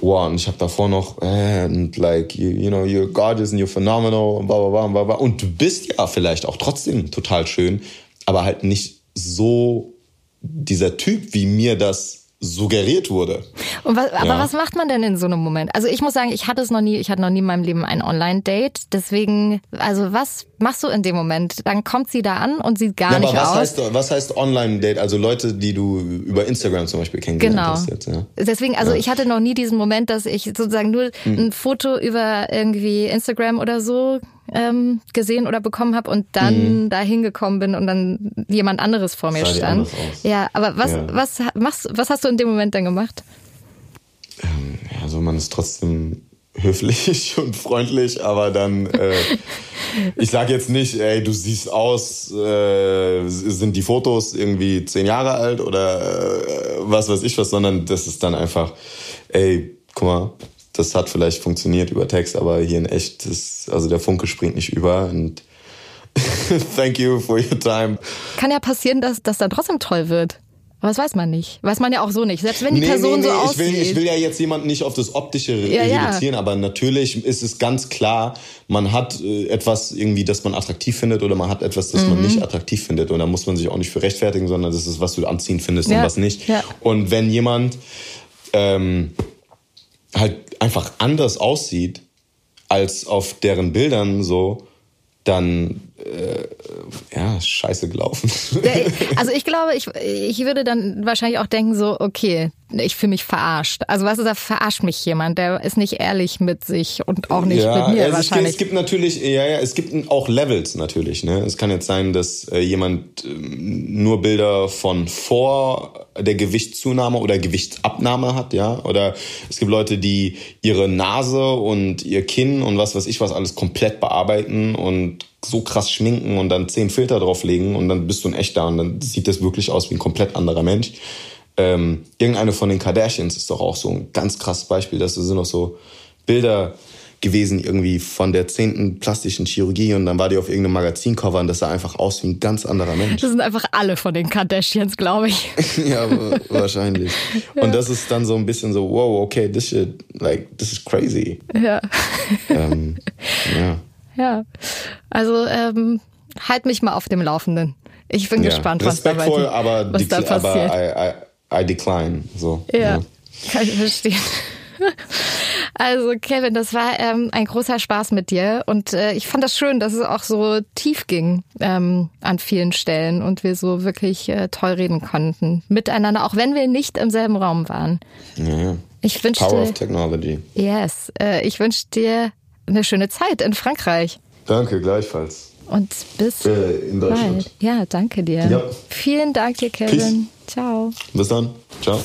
wow, und ich habe davor noch, and like, you, you know, you're gorgeous and you're phenomenal, und bla, bla, bla, bla. Und du bist ja vielleicht auch trotzdem total schön, aber halt nicht so dieser Typ, wie mir das suggeriert wurde. Was, aber ja. was macht man denn in so einem Moment? Also ich muss sagen, ich hatte es noch nie, ich hatte noch nie in meinem Leben ein Online-Date. Deswegen, also was machst du in dem Moment? Dann kommt sie da an und sieht gar ja, nicht aber was aus. Heißt, was heißt Online-Date? Also Leute, die du über Instagram zum Beispiel kennengelernt genau. hast jetzt. Ja. Deswegen, also ich hatte noch nie diesen Moment, dass ich sozusagen nur hm. ein Foto über irgendwie Instagram oder so ähm, gesehen oder bekommen habe und dann mhm. da hingekommen bin und dann jemand anderes vor mir stand. Ja, aber was, ja. was machst, was hast du in dem Moment dann gemacht? Ähm, ja, also man ist trotzdem höflich und freundlich, aber dann, äh, ich sage jetzt nicht, ey, du siehst aus, äh, sind die Fotos irgendwie zehn Jahre alt oder äh, was weiß ich was, sondern das ist dann einfach, ey, guck mal, das hat vielleicht funktioniert über Text, aber hier in echt ist, also der Funke springt nicht über und thank you for your time. Kann ja passieren, dass das dann trotzdem toll wird. Aber das weiß man nicht. Weiß man ja auch so nicht. Selbst wenn die nee, Person nee, nee, so aussieht. Ich will, ich will ja jetzt jemanden nicht auf das Optische ja, reduzieren, ja. aber natürlich ist es ganz klar, man hat äh, etwas irgendwie, das man attraktiv findet oder man hat etwas, das mhm. man nicht attraktiv findet. Und da muss man sich auch nicht für rechtfertigen, sondern das ist, was du anziehen findest ja. und was nicht. Und wenn jemand ähm, halt einfach anders aussieht als auf deren Bildern so, dann äh, ja, scheiße gelaufen. Also ich glaube, ich, ich würde dann wahrscheinlich auch denken so, okay, ich fühle mich verarscht. Also was ist da verarscht mich jemand, der ist nicht ehrlich mit sich und auch nicht ja, mit mir also wahrscheinlich. Es gibt natürlich, ja, ja, es gibt auch Levels natürlich. Ne? Es kann jetzt sein, dass äh, jemand äh, nur Bilder von vor der Gewichtszunahme oder Gewichtsabnahme hat, ja. Oder es gibt Leute, die ihre Nase und ihr Kinn und was weiß ich was alles komplett bearbeiten und so krass schminken und dann zehn Filter drauflegen und dann bist du ein echter und dann sieht das wirklich aus wie ein komplett anderer Mensch. Ähm, irgendeine von den Kardashians ist doch auch so ein ganz krasses Beispiel, dass da sind noch so Bilder gewesen irgendwie von der zehnten plastischen Chirurgie und dann war die auf irgendeinem Magazincover und das sah einfach aus wie ein ganz anderer Mensch. Das sind einfach alle von den Kardashians, glaube ich. ja, wahrscheinlich. Ja. Und das ist dann so ein bisschen so, wow, okay, this shit, like, this is crazy. Ja. Ähm, ja. Ja. Also ähm, halt mich mal auf dem Laufenden. Ich bin ja. gespannt, was Respektvoll, dabei, aber, was da passiert. aber I, I, I decline. So, ja, ja, kann ich verstehen. Also Kevin, das war ähm, ein großer Spaß mit dir und äh, ich fand das schön, dass es auch so tief ging ähm, an vielen Stellen und wir so wirklich äh, toll reden konnten miteinander, auch wenn wir nicht im selben Raum waren. Ja. Ich wünschte, Power of Technology. Yes, äh, ich wünsche dir eine schöne Zeit in Frankreich. Danke, gleichfalls. Und bis äh, in Deutschland. Bald. Ja, danke dir. Ja. Vielen Dank dir, Kevin. Peace. Ciao. Bis dann. Ciao.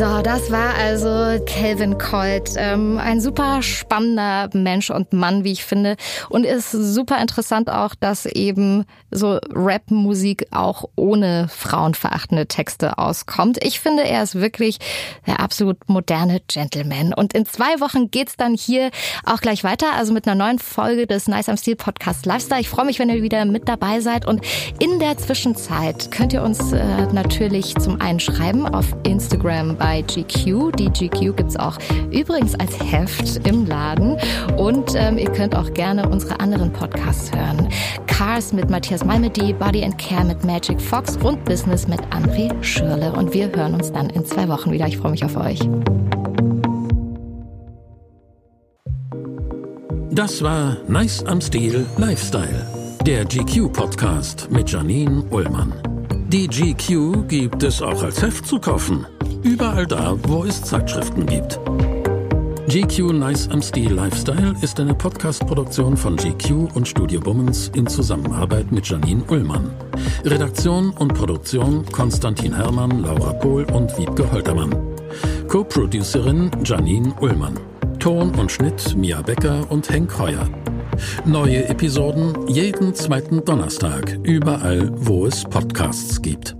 So, das war also Calvin Colt. Ähm, ein super spannender Mensch und Mann, wie ich finde. Und ist super interessant auch, dass eben so Rap-Musik auch ohne frauenverachtende Texte auskommt. Ich finde, er ist wirklich der absolut moderne Gentleman. Und in zwei Wochen geht's dann hier auch gleich weiter, also mit einer neuen Folge des Nice am Stil Podcast Lifestyle. Ich freue mich, wenn ihr wieder mit dabei seid. Und in der Zwischenzeit könnt ihr uns äh, natürlich zum einen schreiben auf Instagram bei GQ. Die GQ gibt's auch übrigens als Heft im Laden. Und ähm, ihr könnt auch gerne unsere anderen Podcasts hören. Cars mit Matthias Malmedy, Body and Care mit Magic Fox und Business mit André Schürle. Und wir hören uns dann in zwei Wochen wieder. Ich freue mich auf euch. Das war Nice am Stil Lifestyle, der GQ-Podcast mit Janine Ullmann. Die GQ gibt es auch als Heft zu kaufen. Überall da, wo es Zeitschriften gibt. GQ Nice am Stil Lifestyle ist eine Podcast-Produktion von GQ und Studio Bummens in Zusammenarbeit mit Janine Ullmann. Redaktion und Produktion Konstantin Herrmann, Laura Pohl und Wiebke Holtermann. Co-Producerin Janine Ullmann. Ton und Schnitt Mia Becker und Henk Heuer. Neue Episoden jeden zweiten Donnerstag, überall, wo es Podcasts gibt.